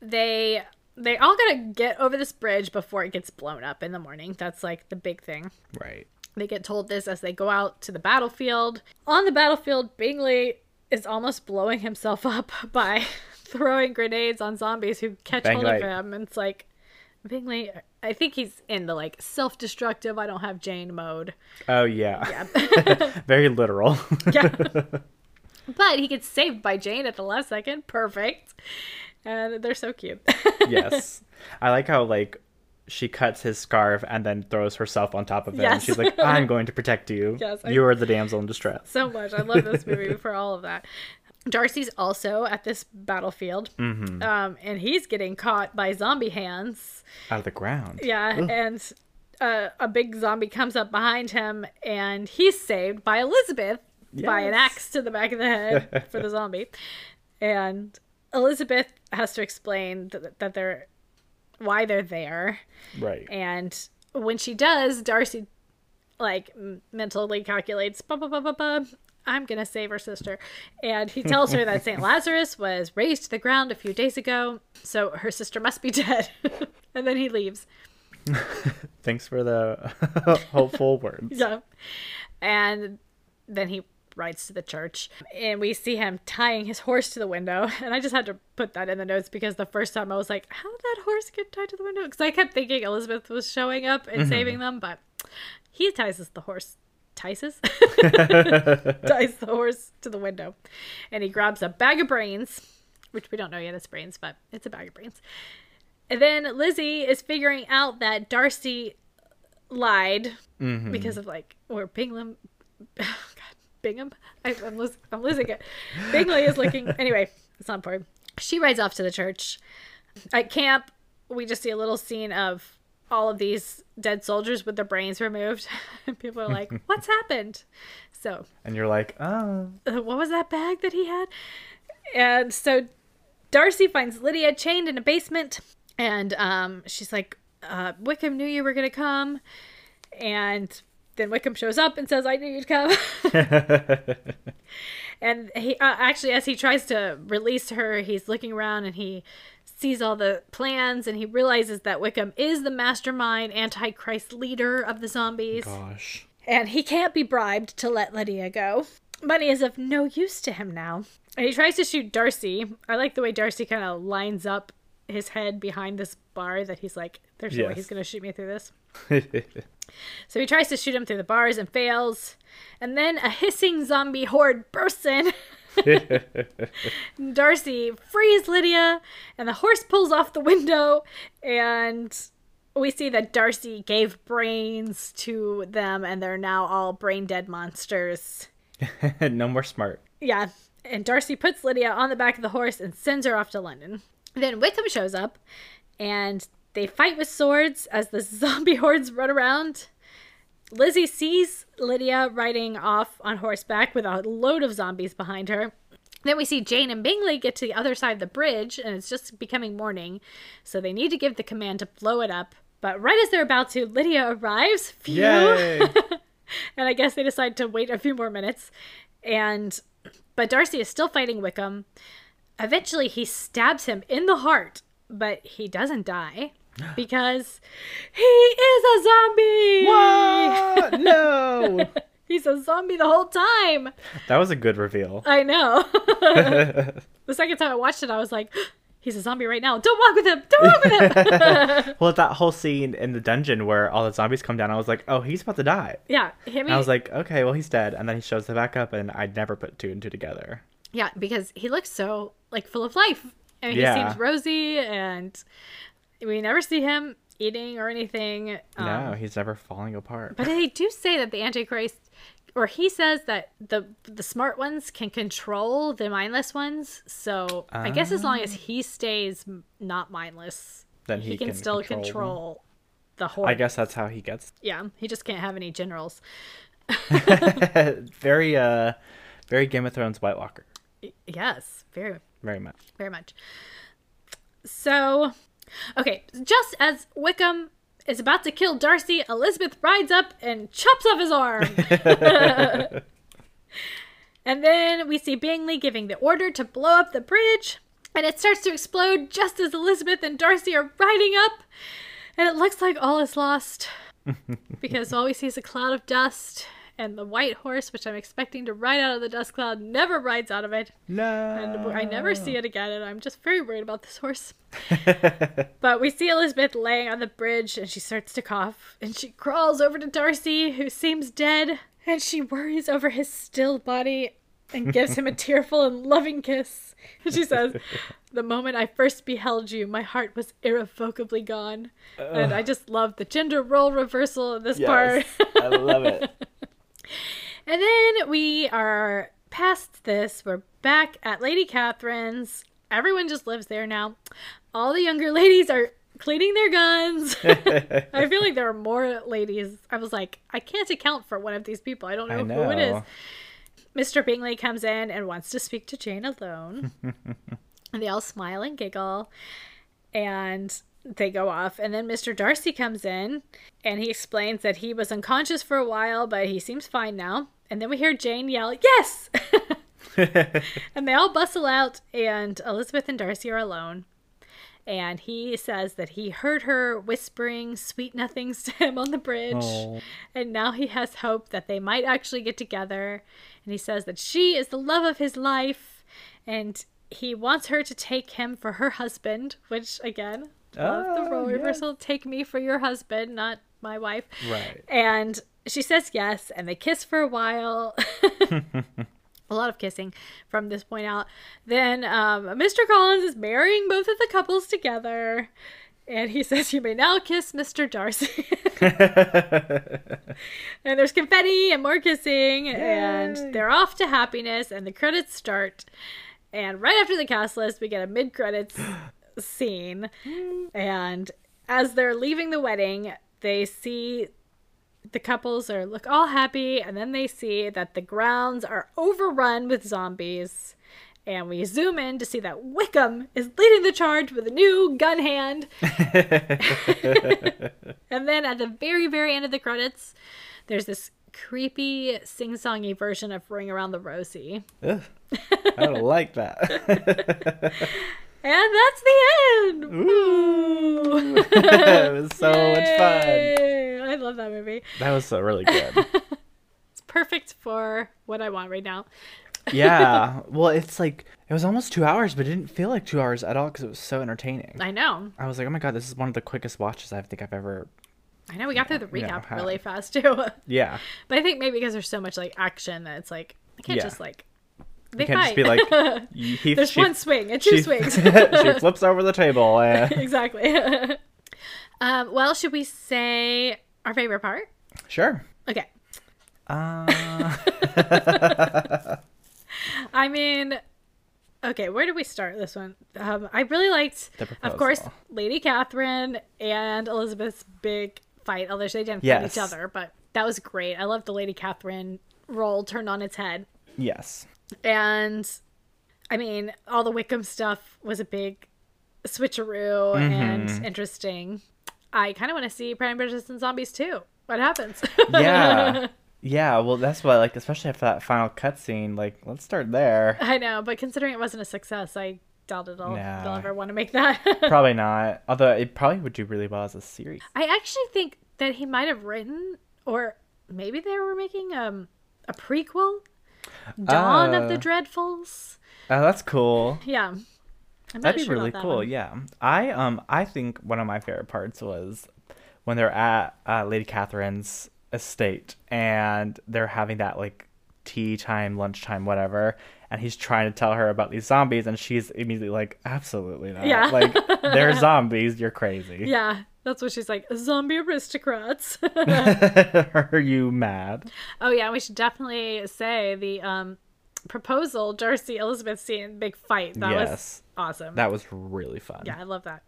they they all gotta get over this bridge before it gets blown up in the morning. That's like the big thing. right. They get told this as they go out to the battlefield. On the battlefield, Bingley is almost blowing himself up (laughs) by (laughs) throwing grenades on zombies who catch hold of him. And it's like, Bingley, I think he's in the like self destructive, I don't have Jane mode. Oh yeah. Yeah. (laughs) Very literal. yeah. but he gets saved by Jane at the last second. Perfect. And they're so cute. yes. I like how like she cuts his scarf and then throws herself on top of him. Yes. She's like, "I'm (laughs) going to protect you. Yes, I- you are the damsel in distress." so much. I love this movie (laughs) for all of that. Darcy's also at this battlefield, Mm-hmm. um, and he's getting caught by zombie hands. Out of the ground. Yeah, and uh, a big zombie comes up behind him, and he's saved by Elizabeth by an axe to the back of the head for the (laughs) zombie. And Elizabeth has to explain that, that they're why they're there. Right. And when she does, Darcy like mentally calculates, "Ba, ba, ba, ba, ba, I'm gonna save her sister. And he tells her that Saint (laughs) Lazarus was razed to the ground a few days ago, so her sister must be dead. (laughs) and then he leaves. (laughs) Thanks for the hopeful words. Yeah. And then he rides to the church and we see him tying his horse to the window. (laughs) And i just had to put that in the notes because the first time i was like how did that horse get tied to the window? Because i kept thinking elizabeth was showing up and saving them but he ties the horse ties (laughs) (laughs) ties the horse to the window. And he grabs a bag of brains which we don't know yet it's brains but it's a bag of brains. And then lizzie is figuring out that darcy lied Mm-hmm. because of like or Bingham. Bingham. I, I'm losing. I'm losing it. Bingley is looking. (laughs) Anyway, it's not important. She rides off to the church. At camp, we just see a little scene of all of these dead soldiers with their brains removed. (laughs) And people are like, (laughs) "What's happened?" So, And you're like, oh. what was that bag that he had? And so Darcy finds Lydia chained in a basement, and um, she's like, uh, Wickham knew you were going to come. And then Wickham shows up and says, I knew you'd come. (laughs) and he uh, actually, as he tries to release her, he's looking around and he sees all the plans and he realizes that Wickham is the mastermind, antichrist leader of the zombies Gosh. and he can't be bribed to let Lydia go. Money is of no use to him now. And he tries to shoot Darcy. I like the way Darcy kind of lines up his head behind this bar that he's like, there's no way he's going to shoot me through this. (laughs) So he tries to shoot him through the bars and fails. And then a hissing zombie horde bursts in. (laughs) Darcy frees Lydia, and the horse pulls off the window, and we see that Darcy gave brains to them, and they're now all brain dead monsters. (laughs) no more smart. Yeah, and Darcy puts Lydia on the back of the horse and sends her off to London. Then Wickham shows up, and they fight with swords as the (laughs) zombie hordes run around. Lizzie sees Lydia riding off on horseback with a load of zombies behind her. Then we see Jane and Bingley get to the other side of the bridge, and it's just becoming morning, so they need to give the command to blow it up. But right as they're about to, Lydia arrives. Phew! (laughs) And I guess they decide to wait a few more minutes. And but Darcy is still fighting Wickham. Eventually, he stabs him in the heart, but he doesn't die (gasps) because he is a zombie. what? (laughs) No. (laughs) He's a zombie the whole time. That was a good reveal. (laughs) I know. the second time I watched it, I was like, (gasps) "He's a zombie right now. Don't walk with him. Don't walk with him." Well, that whole scene in the dungeon where all the zombies come down, I was like, oh, he's about to die. yeah, I I was like, okay, well, he's dead. And then he shows the back up, and I'd never put two and two together. Yeah, because he looks so like full of life. I mean, Yeah. he seems rosy, and we never see him eating or anything. Um, no, he's never falling apart. but they do say that the Antichrist, or he says that the the smart ones can control the mindless ones. So I guess as long as he stays not mindless, Then he, he can, can still control control, the horde. I guess that's how he gets. Yeah, he just can't have any generals. (laughs) very, uh, very Game of Thrones White Walker. Yes, very Very much. very much. So, okay, just as Wickham is about to kill Darcy, Elizabeth rides up and chops off his arm. (laughs) and then we see Bingley giving the order to blow up the bridge, and it starts to explode just as Elizabeth and Darcy are riding up, and it looks like all is lost (laughs) because all we see is a cloud of dust. And the white horse, which I'm expecting to ride out of the dust cloud, never rides out of it. No. And I never see it again, and I'm just very worried about this horse. (laughs) but we see Elizabeth laying on the bridge, and she starts to cough, and she crawls over to Darcy, who seems dead, and she worries over his still body and gives him a (laughs) tearful and loving kiss. And she says, The moment I first beheld you, my heart was irrevocably gone. And I just love the gender role reversal in this part. Yes, I love it. (laughs) And then we are past this. We're back at Lady Catherine's. Everyone just lives there now. All the younger (laughs) ladies are cleaning their guns. (laughs) I feel like there are more ladies. I was like, I can't account for one of these people. I don't know, I who it is. Mr. Bingley comes in and wants to speak to Jane alone. (laughs) and they all smile and giggle. And they go off. And then Mr. Darcy comes in and he explains that he was unconscious for a while, but he seems fine now. And then we hear Jane yell, Yes! (laughs) and they all bustle out, and Elizabeth and Darcy are alone. And he says that he heard her whispering sweet nothings to him on the bridge. Oh. And now he has hope that they might actually get together. And he says that she is the love of his life. And he wants her to take him for her husband, which, again, love the Oh, role yes. reversal. Take me for your husband, not my wife. Right. And she says yes, and they kiss for a while. (laughs) a lot of kissing from this point out. Then um, Mr. Collins is marrying both of the couples together. And he says, You may now kiss Mr. Darcy. (laughs) and there's confetti and more kissing. Yay. And they're off to happiness. And the credits start. And right after the cast list, we get a mid credits (gasps) (gasps) scene. Mm. And as they're leaving the wedding, they see the couples are look all happy and then they see that the grounds are overrun with zombies and we zoom in to see that Wickham is leading the charge with a new gun hand. (laughs) and then at the very, very end of the credits, there's this creepy sing-songy version of Ring Around the Rosie. Ugh, I don't like that. (laughs) And that's the end. Ooh. (laughs) it was so much fun. I love that movie. That was so really good. (laughs) It's perfect for what I want right now. Yeah. (laughs) Well, it's like it was almost two hours, but it didn't feel like two hours at all because it was so entertaining. I know. I was like, oh my god, this is one of the quickest watches I think I've ever. I know we got through the recap how- really fast too. Yeah. but I think maybe because there's so much like action that it's like I can't Yeah. just like they You can't fight. just be like, (laughs) he, there's she, one swing and two she, (laughs) swings. she flips over the table. And... (laughs) exactly. um, well, should we say our favorite part? Sure. Okay. Uh, I mean, okay, where do we start this one? Um, I really liked, The of course. Lady Catherine and Elizabeth's big fight. Although they didn't fight each other, but that was great. I love the Lady Catherine role turned on its head. yes. And I mean, all the Wickham stuff was a big switcheroo and Mm-hmm. interesting. I kind of want to see Pride and Prejudice and Zombies too. What happens? Yeah. (laughs) Yeah. Well, that's why, like, especially after that final cutscene, like, let's start there. I know, but considering it wasn't a success, I doubt it'll Nah. they'll ever want to make that. (laughs) Probably not. Although it probably would do really well as a series. I actually think that he might have written, or maybe they were making um a prequel, Dawn of the. Dreadfuls. Oh, that's cool. Yeah, That'd be sure really that cool. one. Yeah. I um I think one of my favorite parts was when they're at uh, Lady Catherine's estate and they're having that like tea time, lunchtime, whatever, and he's trying to tell her about these zombies, and she's immediately like, "Absolutely not! Yeah. Like they're (laughs) zombies. You're crazy. Yeah, that's what she's like. Zombie aristocrats. (laughs) (laughs) Are you mad?" oh yeah, we should definitely say the um proposal Darcy Elizabeth scene big fight. That was yes, awesome. that was really fun. yeah, I love that.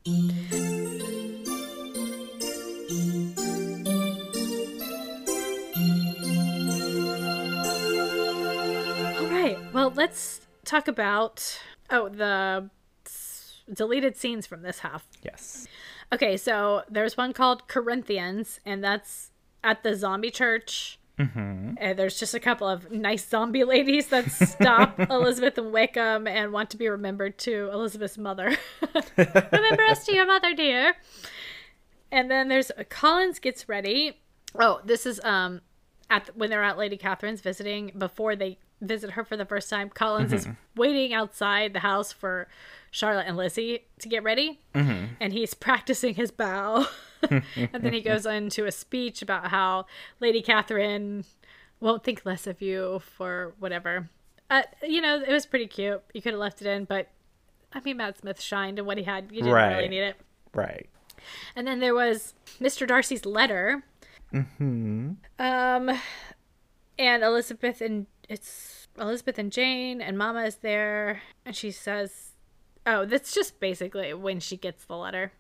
Well, let's talk about oh the deleted scenes from this half. Yes. Okay, so there's one called Corinthians, and that's at the zombie church. Mm-hmm. And there's just a couple of nice zombie ladies that stop (laughs) Elizabeth and Wickham and want to be remembered to Elizabeth's mother. (laughs) Remember us to your mother, dear. And then there's Collins gets ready. Oh, this is um at when they're at Lady Catherine's visiting before they visit her for the first time. Collins is waiting outside the house for Charlotte and Lizzie to get ready, and he's (laughs) practicing his bow. (laughs) and then he goes into a speech about how Lady Catherine won't think less of you for whatever. Uh, you know, it was pretty cute. You could have left it in, but I mean, Matt Smith shined in what he had. You didn't really need it. Right. And then there was Mr. Darcy's letter. Hmm. Um, and Elizabeth and it's Elizabeth and Jane and Mama is there, and she says, "Oh, that's just basically when she gets the letter.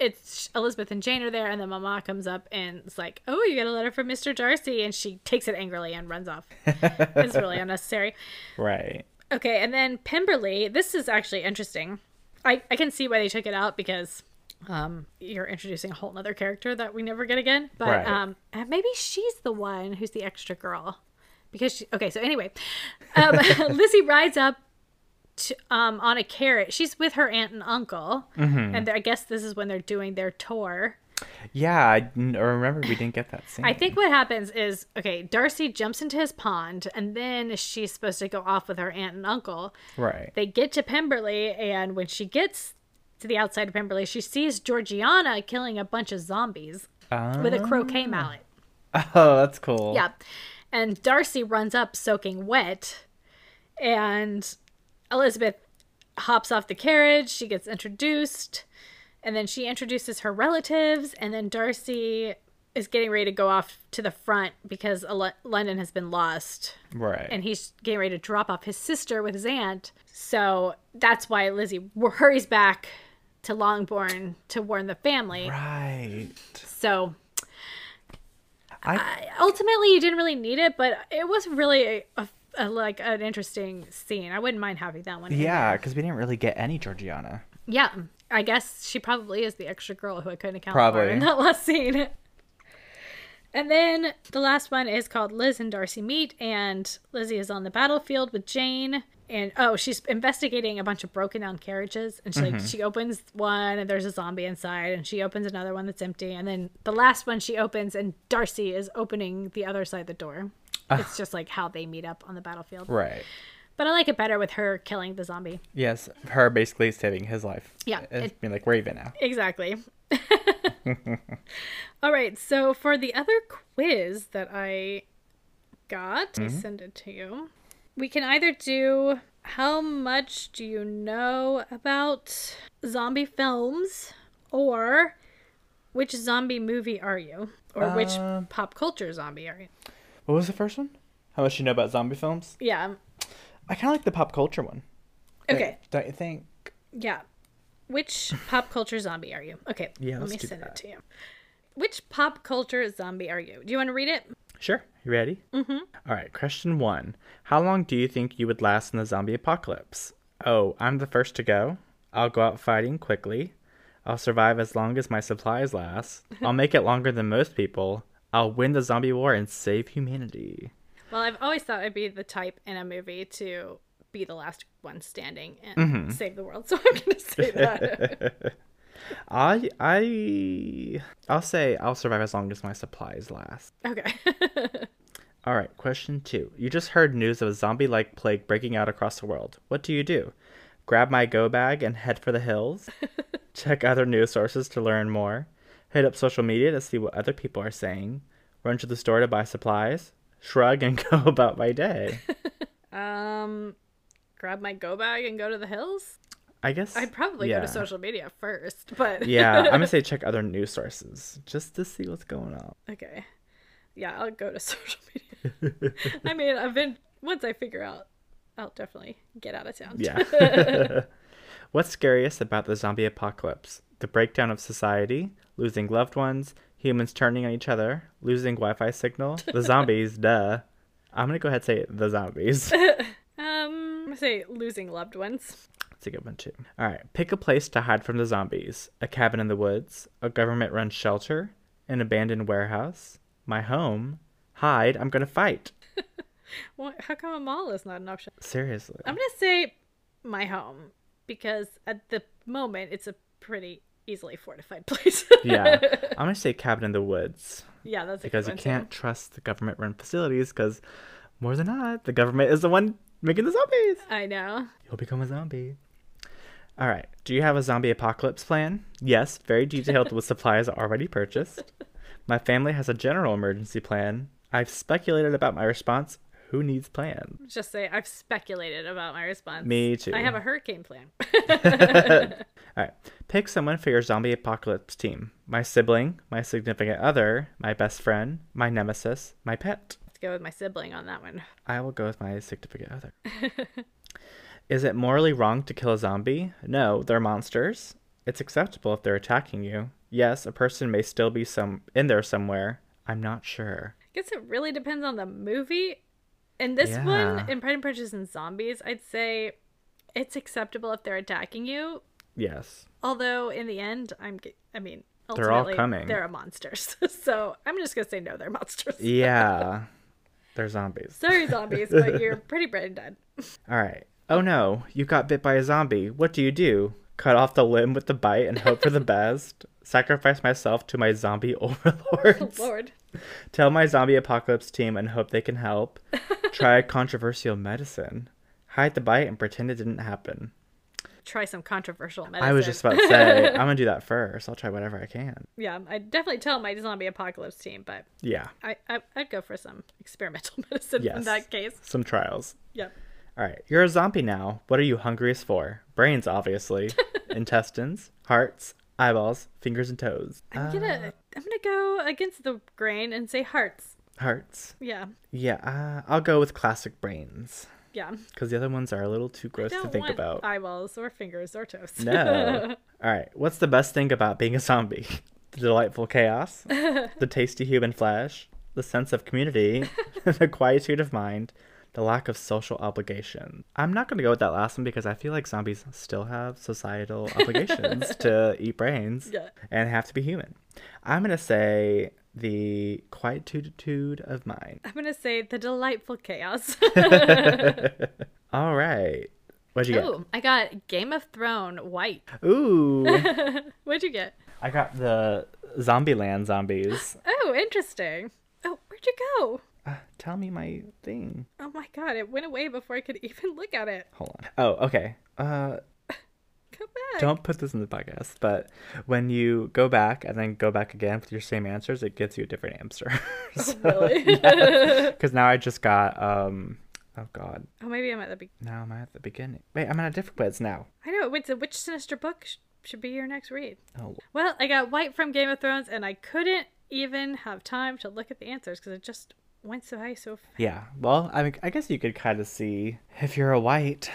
it's Elizabeth and Jane are there, and then Mama comes up and it's like, "Oh, you got a letter from Mister Darcy," and she takes it angrily and runs off. (laughs) it's really unnecessary. Right. Okay, and then Pemberley. This is actually interesting. I I can see why they took it out because um you're introducing a whole other character that we never get again. But Right. um maybe she's the one who's the extra girl because she, okay. So anyway, um, (laughs) Lizzie rides up to, um, on a carrot. She's with her aunt and uncle, Mm-hmm. and I guess this is when they're doing their tour. Yeah, I remember we didn't get that scene. I think what happens is okay, Darcy jumps into his pond, and then she's supposed to go off with her aunt and uncle. Right. They get to Pemberley, and when she gets to the outside of Pemberley, she sees Georgiana killing a bunch of zombies with a croquet mallet. (laughs) Oh, that's cool. Yeah. And Darcy runs up soaking wet, and Elizabeth hops off the carriage. She gets introduced, and then she introduces her relatives, and then Darcy is getting ready to go off to the front because London has been lost Right. and he's getting ready to drop off his sister with his aunt. So that's why Lizzie hurries back to Longbourn to warn the family. right. So I I- ultimately, you didn't really need it, but it was really a, a, a- like an interesting scene. I wouldn't mind having that one. yeah, because we didn't really get any Georgiana. yeah. I guess she probably is the extra girl who I couldn't account for Probably. in that (laughs) last scene. And then the last one is called Liz and Darcy Meet, and Lizzie is on the battlefield with Jane. And oh, she's investigating a bunch of broken down carriages, and she like mm-hmm. she opens one, and there's a zombie inside, and she opens another one that's empty, and then the last one she opens, and Darcy is opening the other side of the door. Ah. It's just like how they meet up on the battlefield. Right. But I like it better with her killing the zombie. Yes, her basically saving his life. Yeah, I it- mean, like, we're even now. Exactly. (laughs) All right, so for the other quiz that I got, I mm-hmm. send it to you. We can either do how much do you know about zombie films or which zombie movie are you? Or which Um, pop culture zombie are you? What was the first one? How much you know about zombie films? Yeah. I kind of like the pop culture one. Don't- Okay. Don't you think? Yeah. Which pop culture zombie are you? Okay. Yeah, let me send that. it to you. Which pop culture zombie are you? Do you want to read it? Sure. You ready? Mm-hmm. All right. Question one. How long do you think you would last in the zombie apocalypse? Oh, I'm the first to go. I'll go out fighting quickly. I'll survive as long as my supplies last. (laughs) I'll make it longer than most people. I'll win the zombie war and save humanity. Well, I've always thought I'd be the type in a movie to be the last one standing and Mm-hmm. save the world. (laughs) So I'm going to say that. (laughs) I I I'll say I'll survive as long as my supplies last. okay. (laughs) All right, question 2. You just heard news of a zombie-like plague breaking out across the world. What do you do? Grab my go bag and head for the hills? (laughs) Check other news sources to learn more? Hit up social media to see what other people are saying? Run to the store to buy supplies? Shrug and (laughs) go about my day? um, grab my go bag and go to the hills. I guess I'd probably go to social media first, but Yeah, I'm to say (laughs) check other news sources just to see what's going on. okay. Yeah, I'll go to (laughs) social media. I mean, I've been once I figure out, I'll definitely get out of town. Yeah. (laughs) What's scariest about the zombie apocalypse? The breakdown of society, losing loved ones, humans turning on each other, losing Wi Fi signal, the zombies, duh. I'm gonna go ahead and say the zombies. Um, I'm gonna say losing loved ones. That's a good one too. Alright, pick a place to hide from the zombies. A cabin in the woods, a government run shelter, an abandoned warehouse, my home. Hide, I'm gonna fight. (laughs) What? How come a mall is not an option? Seriously. I'm gonna say my home because at the moment it's a pretty easily fortified (laughs) place. yeah. (laughs) I'm gonna say cabin in the woods. yeah, that's a because you can't trust the government run facilities because more than not the government is the one making the zombies I know. you'll become a zombie all right do you have a zombie apocalypse plan yes very detailed with (laughs) supplies already purchased my family has a general emergency plan i've speculated about my response who needs plans Just say I've speculated about my response. Me too. I have a hurricane plan. (laughs) (laughs) all right pick someone for your zombie apocalypse team my sibling my significant other my best friend my nemesis my pet Let's go with my sibling on that one. I will go with my significant other. Is it morally wrong to kill a zombie? No, they're monsters. It's acceptable if they're attacking you. Yes, a person may still be some in there somewhere. I'm not sure. I guess it really depends on the movie. In this Yeah. one, in Pride and Prejudice and Zombies, I'd say it's acceptable if they're attacking you. Yes. Although in the end, I'm. I mean, They're all coming. They're monsters, (laughs) so I'm just gonna say no. They're monsters. Yeah. (laughs) they're zombies. Sorry, zombies, but (laughs) you're pretty brain dead. All right. Oh no, you got bit by a zombie. What do you do? Cut off the limb with the bite and hope for the best? (laughs) Sacrifice myself to my zombie (laughs) overlords? (laughs) Lord. Tell my zombie apocalypse team and hope they can help. Try controversial medicine. Hide the bite and pretend it didn't happen. Try some controversial medicine. I was just about to say, I'm gonna do that first. I'll try whatever I can. Yeah, I'd definitely tell my zombie apocalypse team, but Yeah, I, I I'd go for some experimental medicine in that case. some trials. Yep. All right, you're a zombie now. What are you hungriest for? Brains, obviously. (laughs) Intestines, hearts, eyeballs, fingers, and toes. I'm gonna Uh. I'm gonna go against the grain and say hearts. Hearts. Yeah. Yeah, uh, I'll go with classic brains Yeah. because the other ones are a little too gross to Don't think want about. eyeballs or fingers or toes. No. (laughs) All right. What's the best thing about being a zombie? (laughs) The delightful chaos, the tasty human flesh, the sense of community, the quietude of mind, the lack of social obligation. I'm not going to go with that last one because I feel like zombies still have societal (laughs) obligations to eat brains Yeah. and have to be human. I'm going to say the quietude of mind. I'm gonna say the delightful chaos. (laughs) (laughs) All right. What'd you get? Ooh, I got Game of Thrones wight. Ooh. What'd you get? I got the Zombieland zombies. Oh, interesting. Oh, where'd you go? Uh, tell me my thing. Oh my god, it went away before I could even look at it. Hold on. Oh, okay. Uh, (laughs) Come back. don't put this in the podcast, but when you go back and then go back again with your same answers, it gets you a different answer. (laughs) Oh really? (laughs) Because now I just got um. Oh God. Oh, maybe I'm at the beginning. Now I'm at the beginning. Wait, I'm at a different quiz now. I know. Wait, so which sinister book sh- should be your next read? Oh. Well, I got Wight from Game of Thrones, and I couldn't even have time to look at the answers because it just went so high so fast. Yeah. Well, I mean, I guess you could kind of see if you're a wight,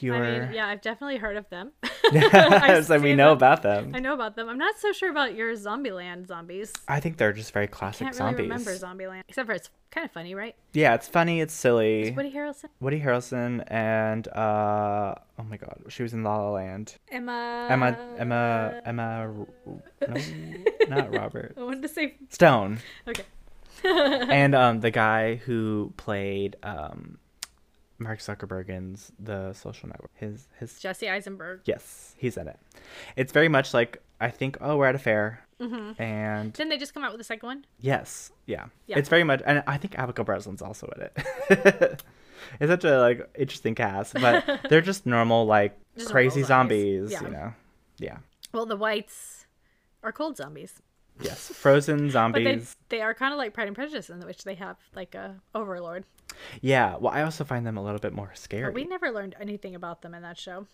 you're. I mean, yeah, I've definitely heard of them. (laughs) So we (laughs) know them. about them. I know about them. I'm not so sure about your Zombieland zombies. I think they're just very classic Can't really zombies. remember Zombieland, except for it's kind of funny, right? Yeah, it's funny. It's silly. Woody Harrelson, Woody Harrelson and uh oh my god, she was in La La Land. Emma, Emma Emma Emma no, not (laughs) Robert. I wanted to say Stone. okay. (laughs) And um the guy who played um Mark Zuckerberg in the social network. His his Jesse Eisenberg. yes, he's in it. It's very much like I think oh we're at a fair. And Didn't they just come out with the second one? yes, yeah. Mm-hmm. Yeah. It's very much and I think Abigail Breslin's also in it. (laughs) it's such a like interesting cast, but (laughs) they're just normal like Just crazy normal zombies. zombies, Yeah. you know. Yeah. Well, the wights are cold zombies, Yes. Frozen zombies. they they are kind of like Pride and Prejudice in which they have like a overlord. Yeah. Well, I also find them a little bit more scary. But we never learned anything about them in that show.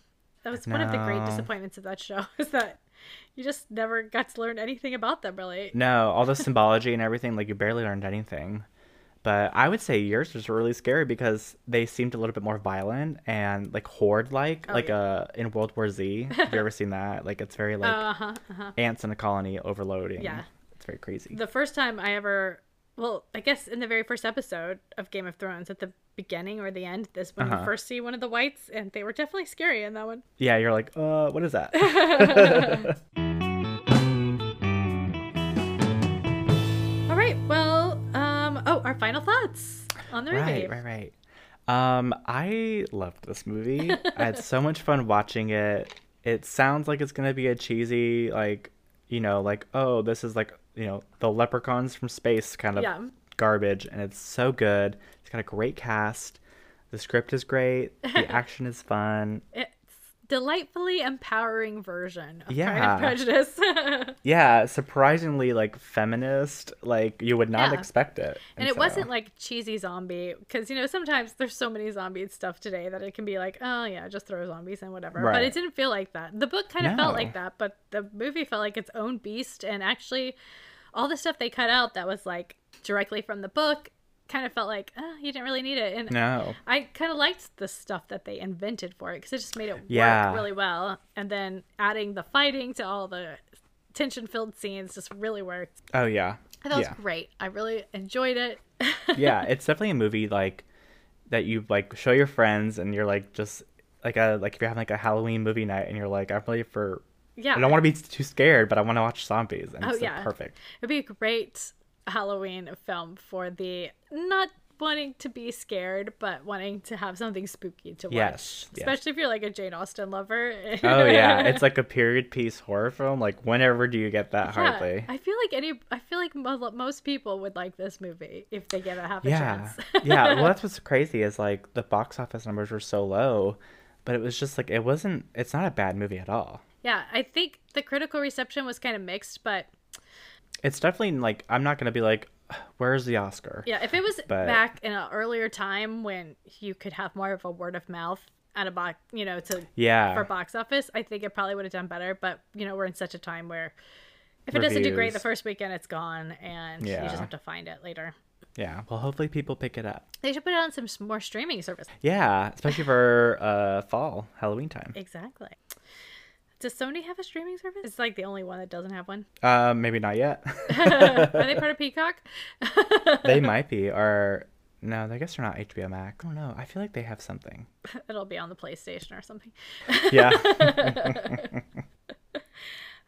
That was one of the great disappointments of that show (laughs) is that you just never got to learn anything about them really. No, all the symbology and everything, like you barely learned anything. But I would say yours was really scary because they seemed a little bit more violent and like horde like, Oh, like yeah. uh in World War Z. Have you ever seen that? Like it's very like (laughs) Uh huh. Uh-huh. ants in a colony overloading. Yeah. It's very crazy. The first time I ever, well, I guess in the very first episode of Game of Thrones, at the beginning or the end, this when you Uh-huh. first see one of the wights, and they were definitely scary in that one. Yeah, you're like, uh, what is that? (laughs) (laughs) final thoughts on the movie. Right, right, right. Um, I loved this movie. I had so much fun watching it. It sounds like it's gonna be a cheesy, like, you know, like, oh, this is like, you know, the leprechauns from space kind of Yeah. garbage, and it's so good. It's got a great cast. The script is great. The (laughs) action is fun. It's delightfully empowering version of Pride Yeah. and Prejudice. (laughs) Yeah, surprisingly like feminist. Like you would not Yeah. expect it. and it so- wasn't like cheesy zombie because you know sometimes there's so many zombie stuff today that it can be like oh yeah just throw zombies and whatever but it didn't feel like that the book kind of felt like that but the movie felt like its own beast and actually all the stuff they cut out that was like directly from the book kind of felt like uh, you didn't really need it. And No. I kind of liked the stuff that they invented for it because it just made it Yeah. work really well. And then adding the fighting to all the tension filled scenes just really worked. Oh yeah. I thought yeah. it was great. I really enjoyed it. (laughs) yeah, it's definitely a movie like that you like show your friends and you're like just like a like if you're having like a Halloween movie night and you're like I'm ready for yeah. I don't want to be too scared, but I want to watch zombies. And Oh, it's yeah. perfect. It'd be a great Halloween film for the not wanting to be scared, but wanting to have something spooky to watch. Yes, yes. Especially if you're like a Jane Austen lover. Oh yeah, (laughs) it's like a period piece horror film. Like whenever do you get that Yeah, hardly? I feel like any. I feel like mo- most people would like this movie if they get a half a Yeah. chance. yeah, well that's (laughs) what's crazy is like the box office numbers were so low, but it was just like it wasn't it's not a bad movie at all. yeah, I think the critical reception was kind of mixed, but It's definitely like I'm not gonna be like, (sighs) where's the Oscar? yeah, if it was But- back in an earlier time when you could have more of a word of mouth at a box, you know, to Yeah. for box office, I think it probably would have done better. But you know, we're in such a time where if it doesn't do great the first weekend, it's gone, and you just have to find it later. Yeah. Well hopefully people pick it up. They should put it on some more streaming service. Yeah, especially for uh fall, Halloween time. Exactly. Does Sony have a streaming service? It's like the only one that doesn't have one. Uh maybe not yet. (laughs) (laughs) Are they part of Peacock? (laughs) they might be or no, I guess they're not HBO Max. I don't know. I feel like they have something. It'll be on the PlayStation or something. Yeah.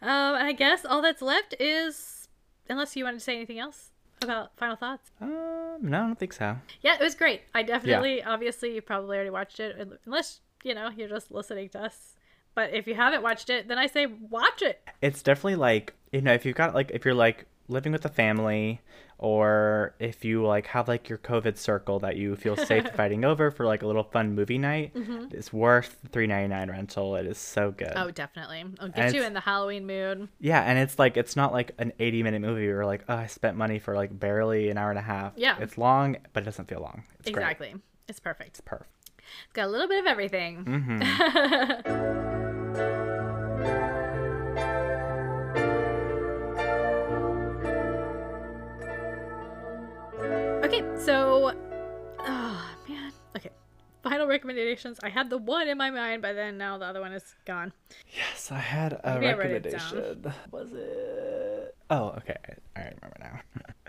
Um, and I guess all that's left is, unless you wanted to say anything else about final thoughts. um, no, I don't think so. Yeah, it was great. I definitely, obviously, you probably already watched it, unless you know you're just listening to us. But if you haven't watched it, then I say watch it. It's definitely like you know if you've got like if you're like living with a family or if you like have like your covid circle that you feel safe (laughs) fighting over for like a little fun movie night mm-hmm. it's worth the 3.99 rental it is so good Oh, definitely. It'll get And you in the Halloween mood. yeah and it's like it's not like an 80 minute movie where like oh i spent money for like barely an hour and a half Yeah. it's long but it doesn't feel long it's great exactly. It's perfect. it's perfect It's got a little bit of everything. hmm (laughs) Okay, so, oh final recommendations. I had the one in my mind, but then now the other one is gone. yes i had a Maybe wrote it recommendation was it oh okay i remember now (laughs)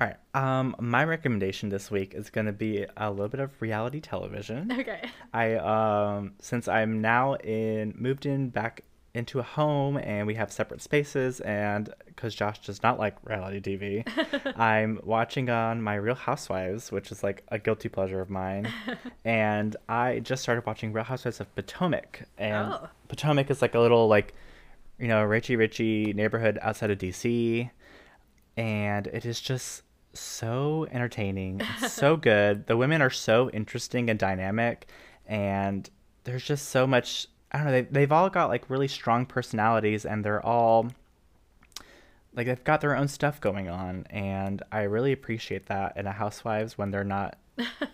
all right um my recommendation this week is going to be a little bit of reality television Okay. I um since I'm now in moved in back into a home and we have separate spaces and because Josh does not like reality TV, (laughs) I'm watching on my Real Housewives, which is like a guilty pleasure of mine, (laughs) and I just started watching Real Housewives of Potomac, and Oh. Potomac is like a little like you know Richie Richie neighborhood outside of DC, and it is just so entertaining. So (laughs) good. The women are so interesting and dynamic, and there's just so much. I don't know. They they've all got like really strong personalities, and they're all like they've got their own stuff going on, and I really appreciate that in a housewives when they're not,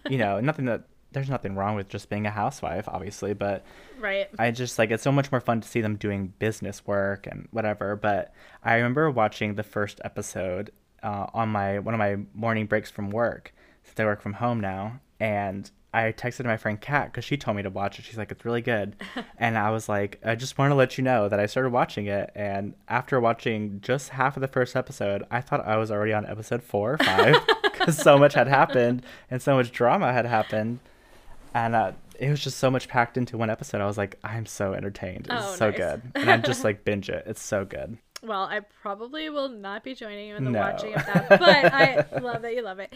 you know, (laughs) nothing that there's nothing wrong with just being a housewife, obviously, but Right. I just like it's so much more fun to see them doing business work and whatever. But I remember watching the first episode uh, on my one of my morning breaks from work since I work from home now, and I texted my friend Kat because she told me to watch it. She's like, "It's really good," and I was like, "I just want to let you know that I started watching it." And after watching just half of the first episode, I thought I was already on episode four or five (laughs) because so much had happened and so much drama had happened and uh, it was just so much packed into one episode. I was like, I'm so entertained. It's Oh, so nice. good, and I'm just like binge it. It's so good. Well, I probably will not be joining you in the No. watching of that, but I love that you love it.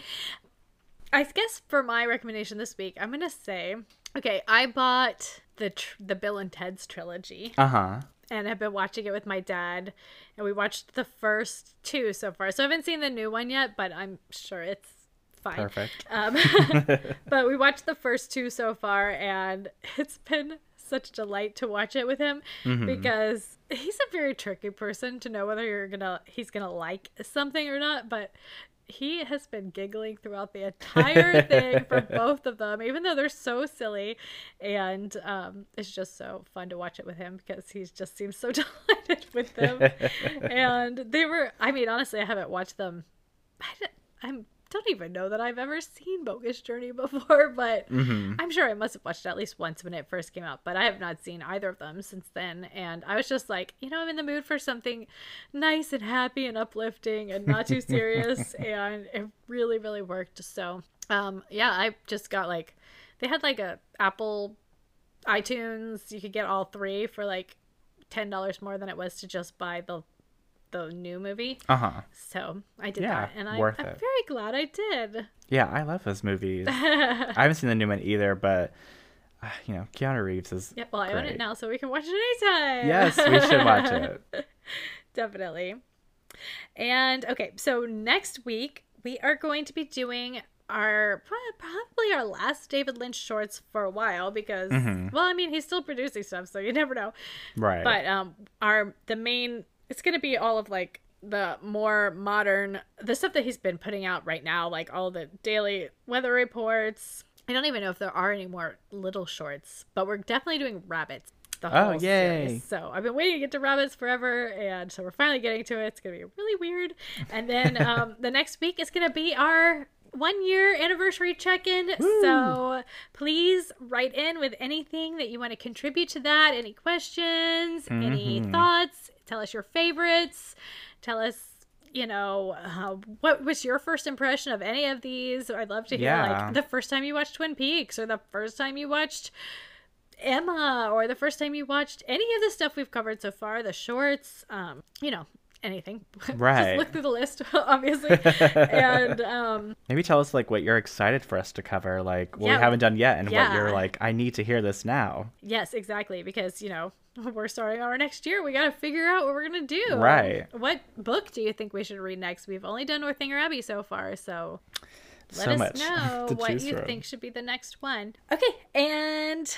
I guess for my recommendation this week, I'm gonna say, okay, I bought the tr- the Bill and Ted's trilogy, Uh huh. and have been watching it with my dad, and we watched the first two so far. So I haven't seen the new one yet, but I'm sure it's fine. Perfect. Um, (laughs) (laughs) but we watched the first two so far, and it's been such a delight to watch it with him Mm-hmm. because he's a very tricky person to know whether you're gonna he's gonna like something or not. But he has been giggling throughout the entire thing for (laughs) both of them, even though they're so silly, and um, it's just so fun to watch it with him because he just seems so (laughs) delighted with them. (laughs) and they were, I mean, honestly, I haven't watched them. I, I'm don't even know that I've ever seen Bogus Journey (laughs) before, but Mhm. I'm sure I must have watched it at least once when it first came out. But I have not seen either of them since then. And I was just like, you know, I'm in the mood for something nice and happy and uplifting and not too serious. (laughs) and it really, really worked. So, um, yeah, I just got like, they had like a Apple iTunes. You could get all three for like ten dollars more than it was to just buy the the new movie. Uh huh. So I did Yeah, that, and I, it. very glad I did. Yeah, I love those movies. (laughs) I haven't seen the new one either, but uh, you know, Keanu Reeves is. Yep, well, I own it now, so we can watch it anytime. Yes, we should watch it. (laughs) Definitely. And okay, so next week we are going to be doing our probably our last David Lynch shorts for a while because Mhm. well, I mean he's still producing stuff, so you never know. Right. But um, our the main it's gonna be all of like the more modern the stuff that he's been putting out right now, like all the daily weather reports. I don't even know if there are any more little shorts, but we're definitely doing rabbits. The Oh, whole yay. series. So I've been waiting to get to rabbits forever, and so we're finally getting to it. It's gonna be really weird. And then (laughs) um, the next week is gonna be our one year anniversary check-in. So please write in with anything that you want to contribute to that. Any questions, any Mhm. thoughts? Tell us your favorites. Tell us. You know, uh, what was your first impression of any of these? I'd love to hear Yeah. like the first time you watched Twin Peaks or the first time you watched Emma or the first time you watched any of the stuff we've covered so far, the shorts, um, you know, anything. (laughs) Right. Just look through the list, (laughs) obviously. (laughs) and um, Maybe tell us like what you're excited for us to cover, like what Yeah. we haven't done yet, and what you're like, I need to hear this now. yes, exactly, because you know we're starting our next year. We got to figure out what we're gonna do. Right. What book do you think we should read next? We've only done Northanger Abbey so far, so let so us know what you from. think should be the next one. Okay, and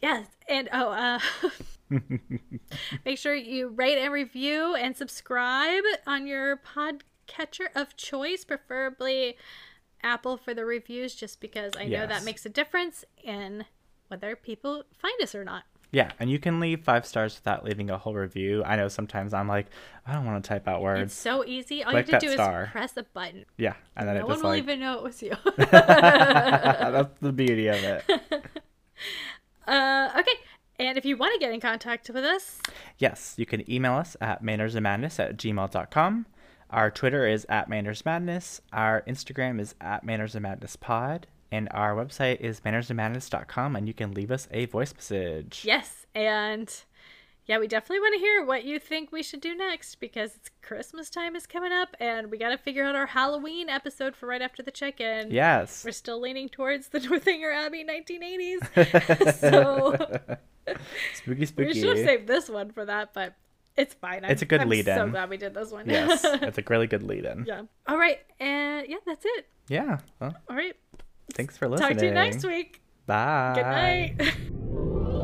yes, and oh, uh, (laughs) make sure you rate and review and subscribe on your podcatcher of choice, preferably Apple for the reviews, just because I know that makes a difference in whether people find us or not. Yeah, and you can leave five stars without leaving a whole review. I know sometimes I'm like, I don't want to type out words. It's so easy. All Click you have to do star. is press a button. Yeah, and then no it one will like even know it was you. (laughs) that's the beauty of it. (laughs) uh, okay. And if you want to get in contact with us, Yes, you can email us at mannersandmadness at gmail.com. Our Twitter is at mannersmadness. Our Instagram is at mannersandmadnesspod. And our website is mannersandmadness.com, and you can leave us a voice message. yes. And yeah, we definitely want to hear what you think we should do next because it's Christmas time is coming up and we got to figure out our Halloween episode for right after the check in. Yes. We're still leaning towards the (laughs) Northanger Abbey 1980s. (laughs) so (laughs) spooky, spooky. we should have saved this one for that, but it's fine. I'm, It's a good I'm lead-in. so glad we did this one. yes, it's a really good lead in. yeah. All right. And yeah, that's it. Yeah. Well, All right. thanks for listening. Talk to you next week. Bye. Good night.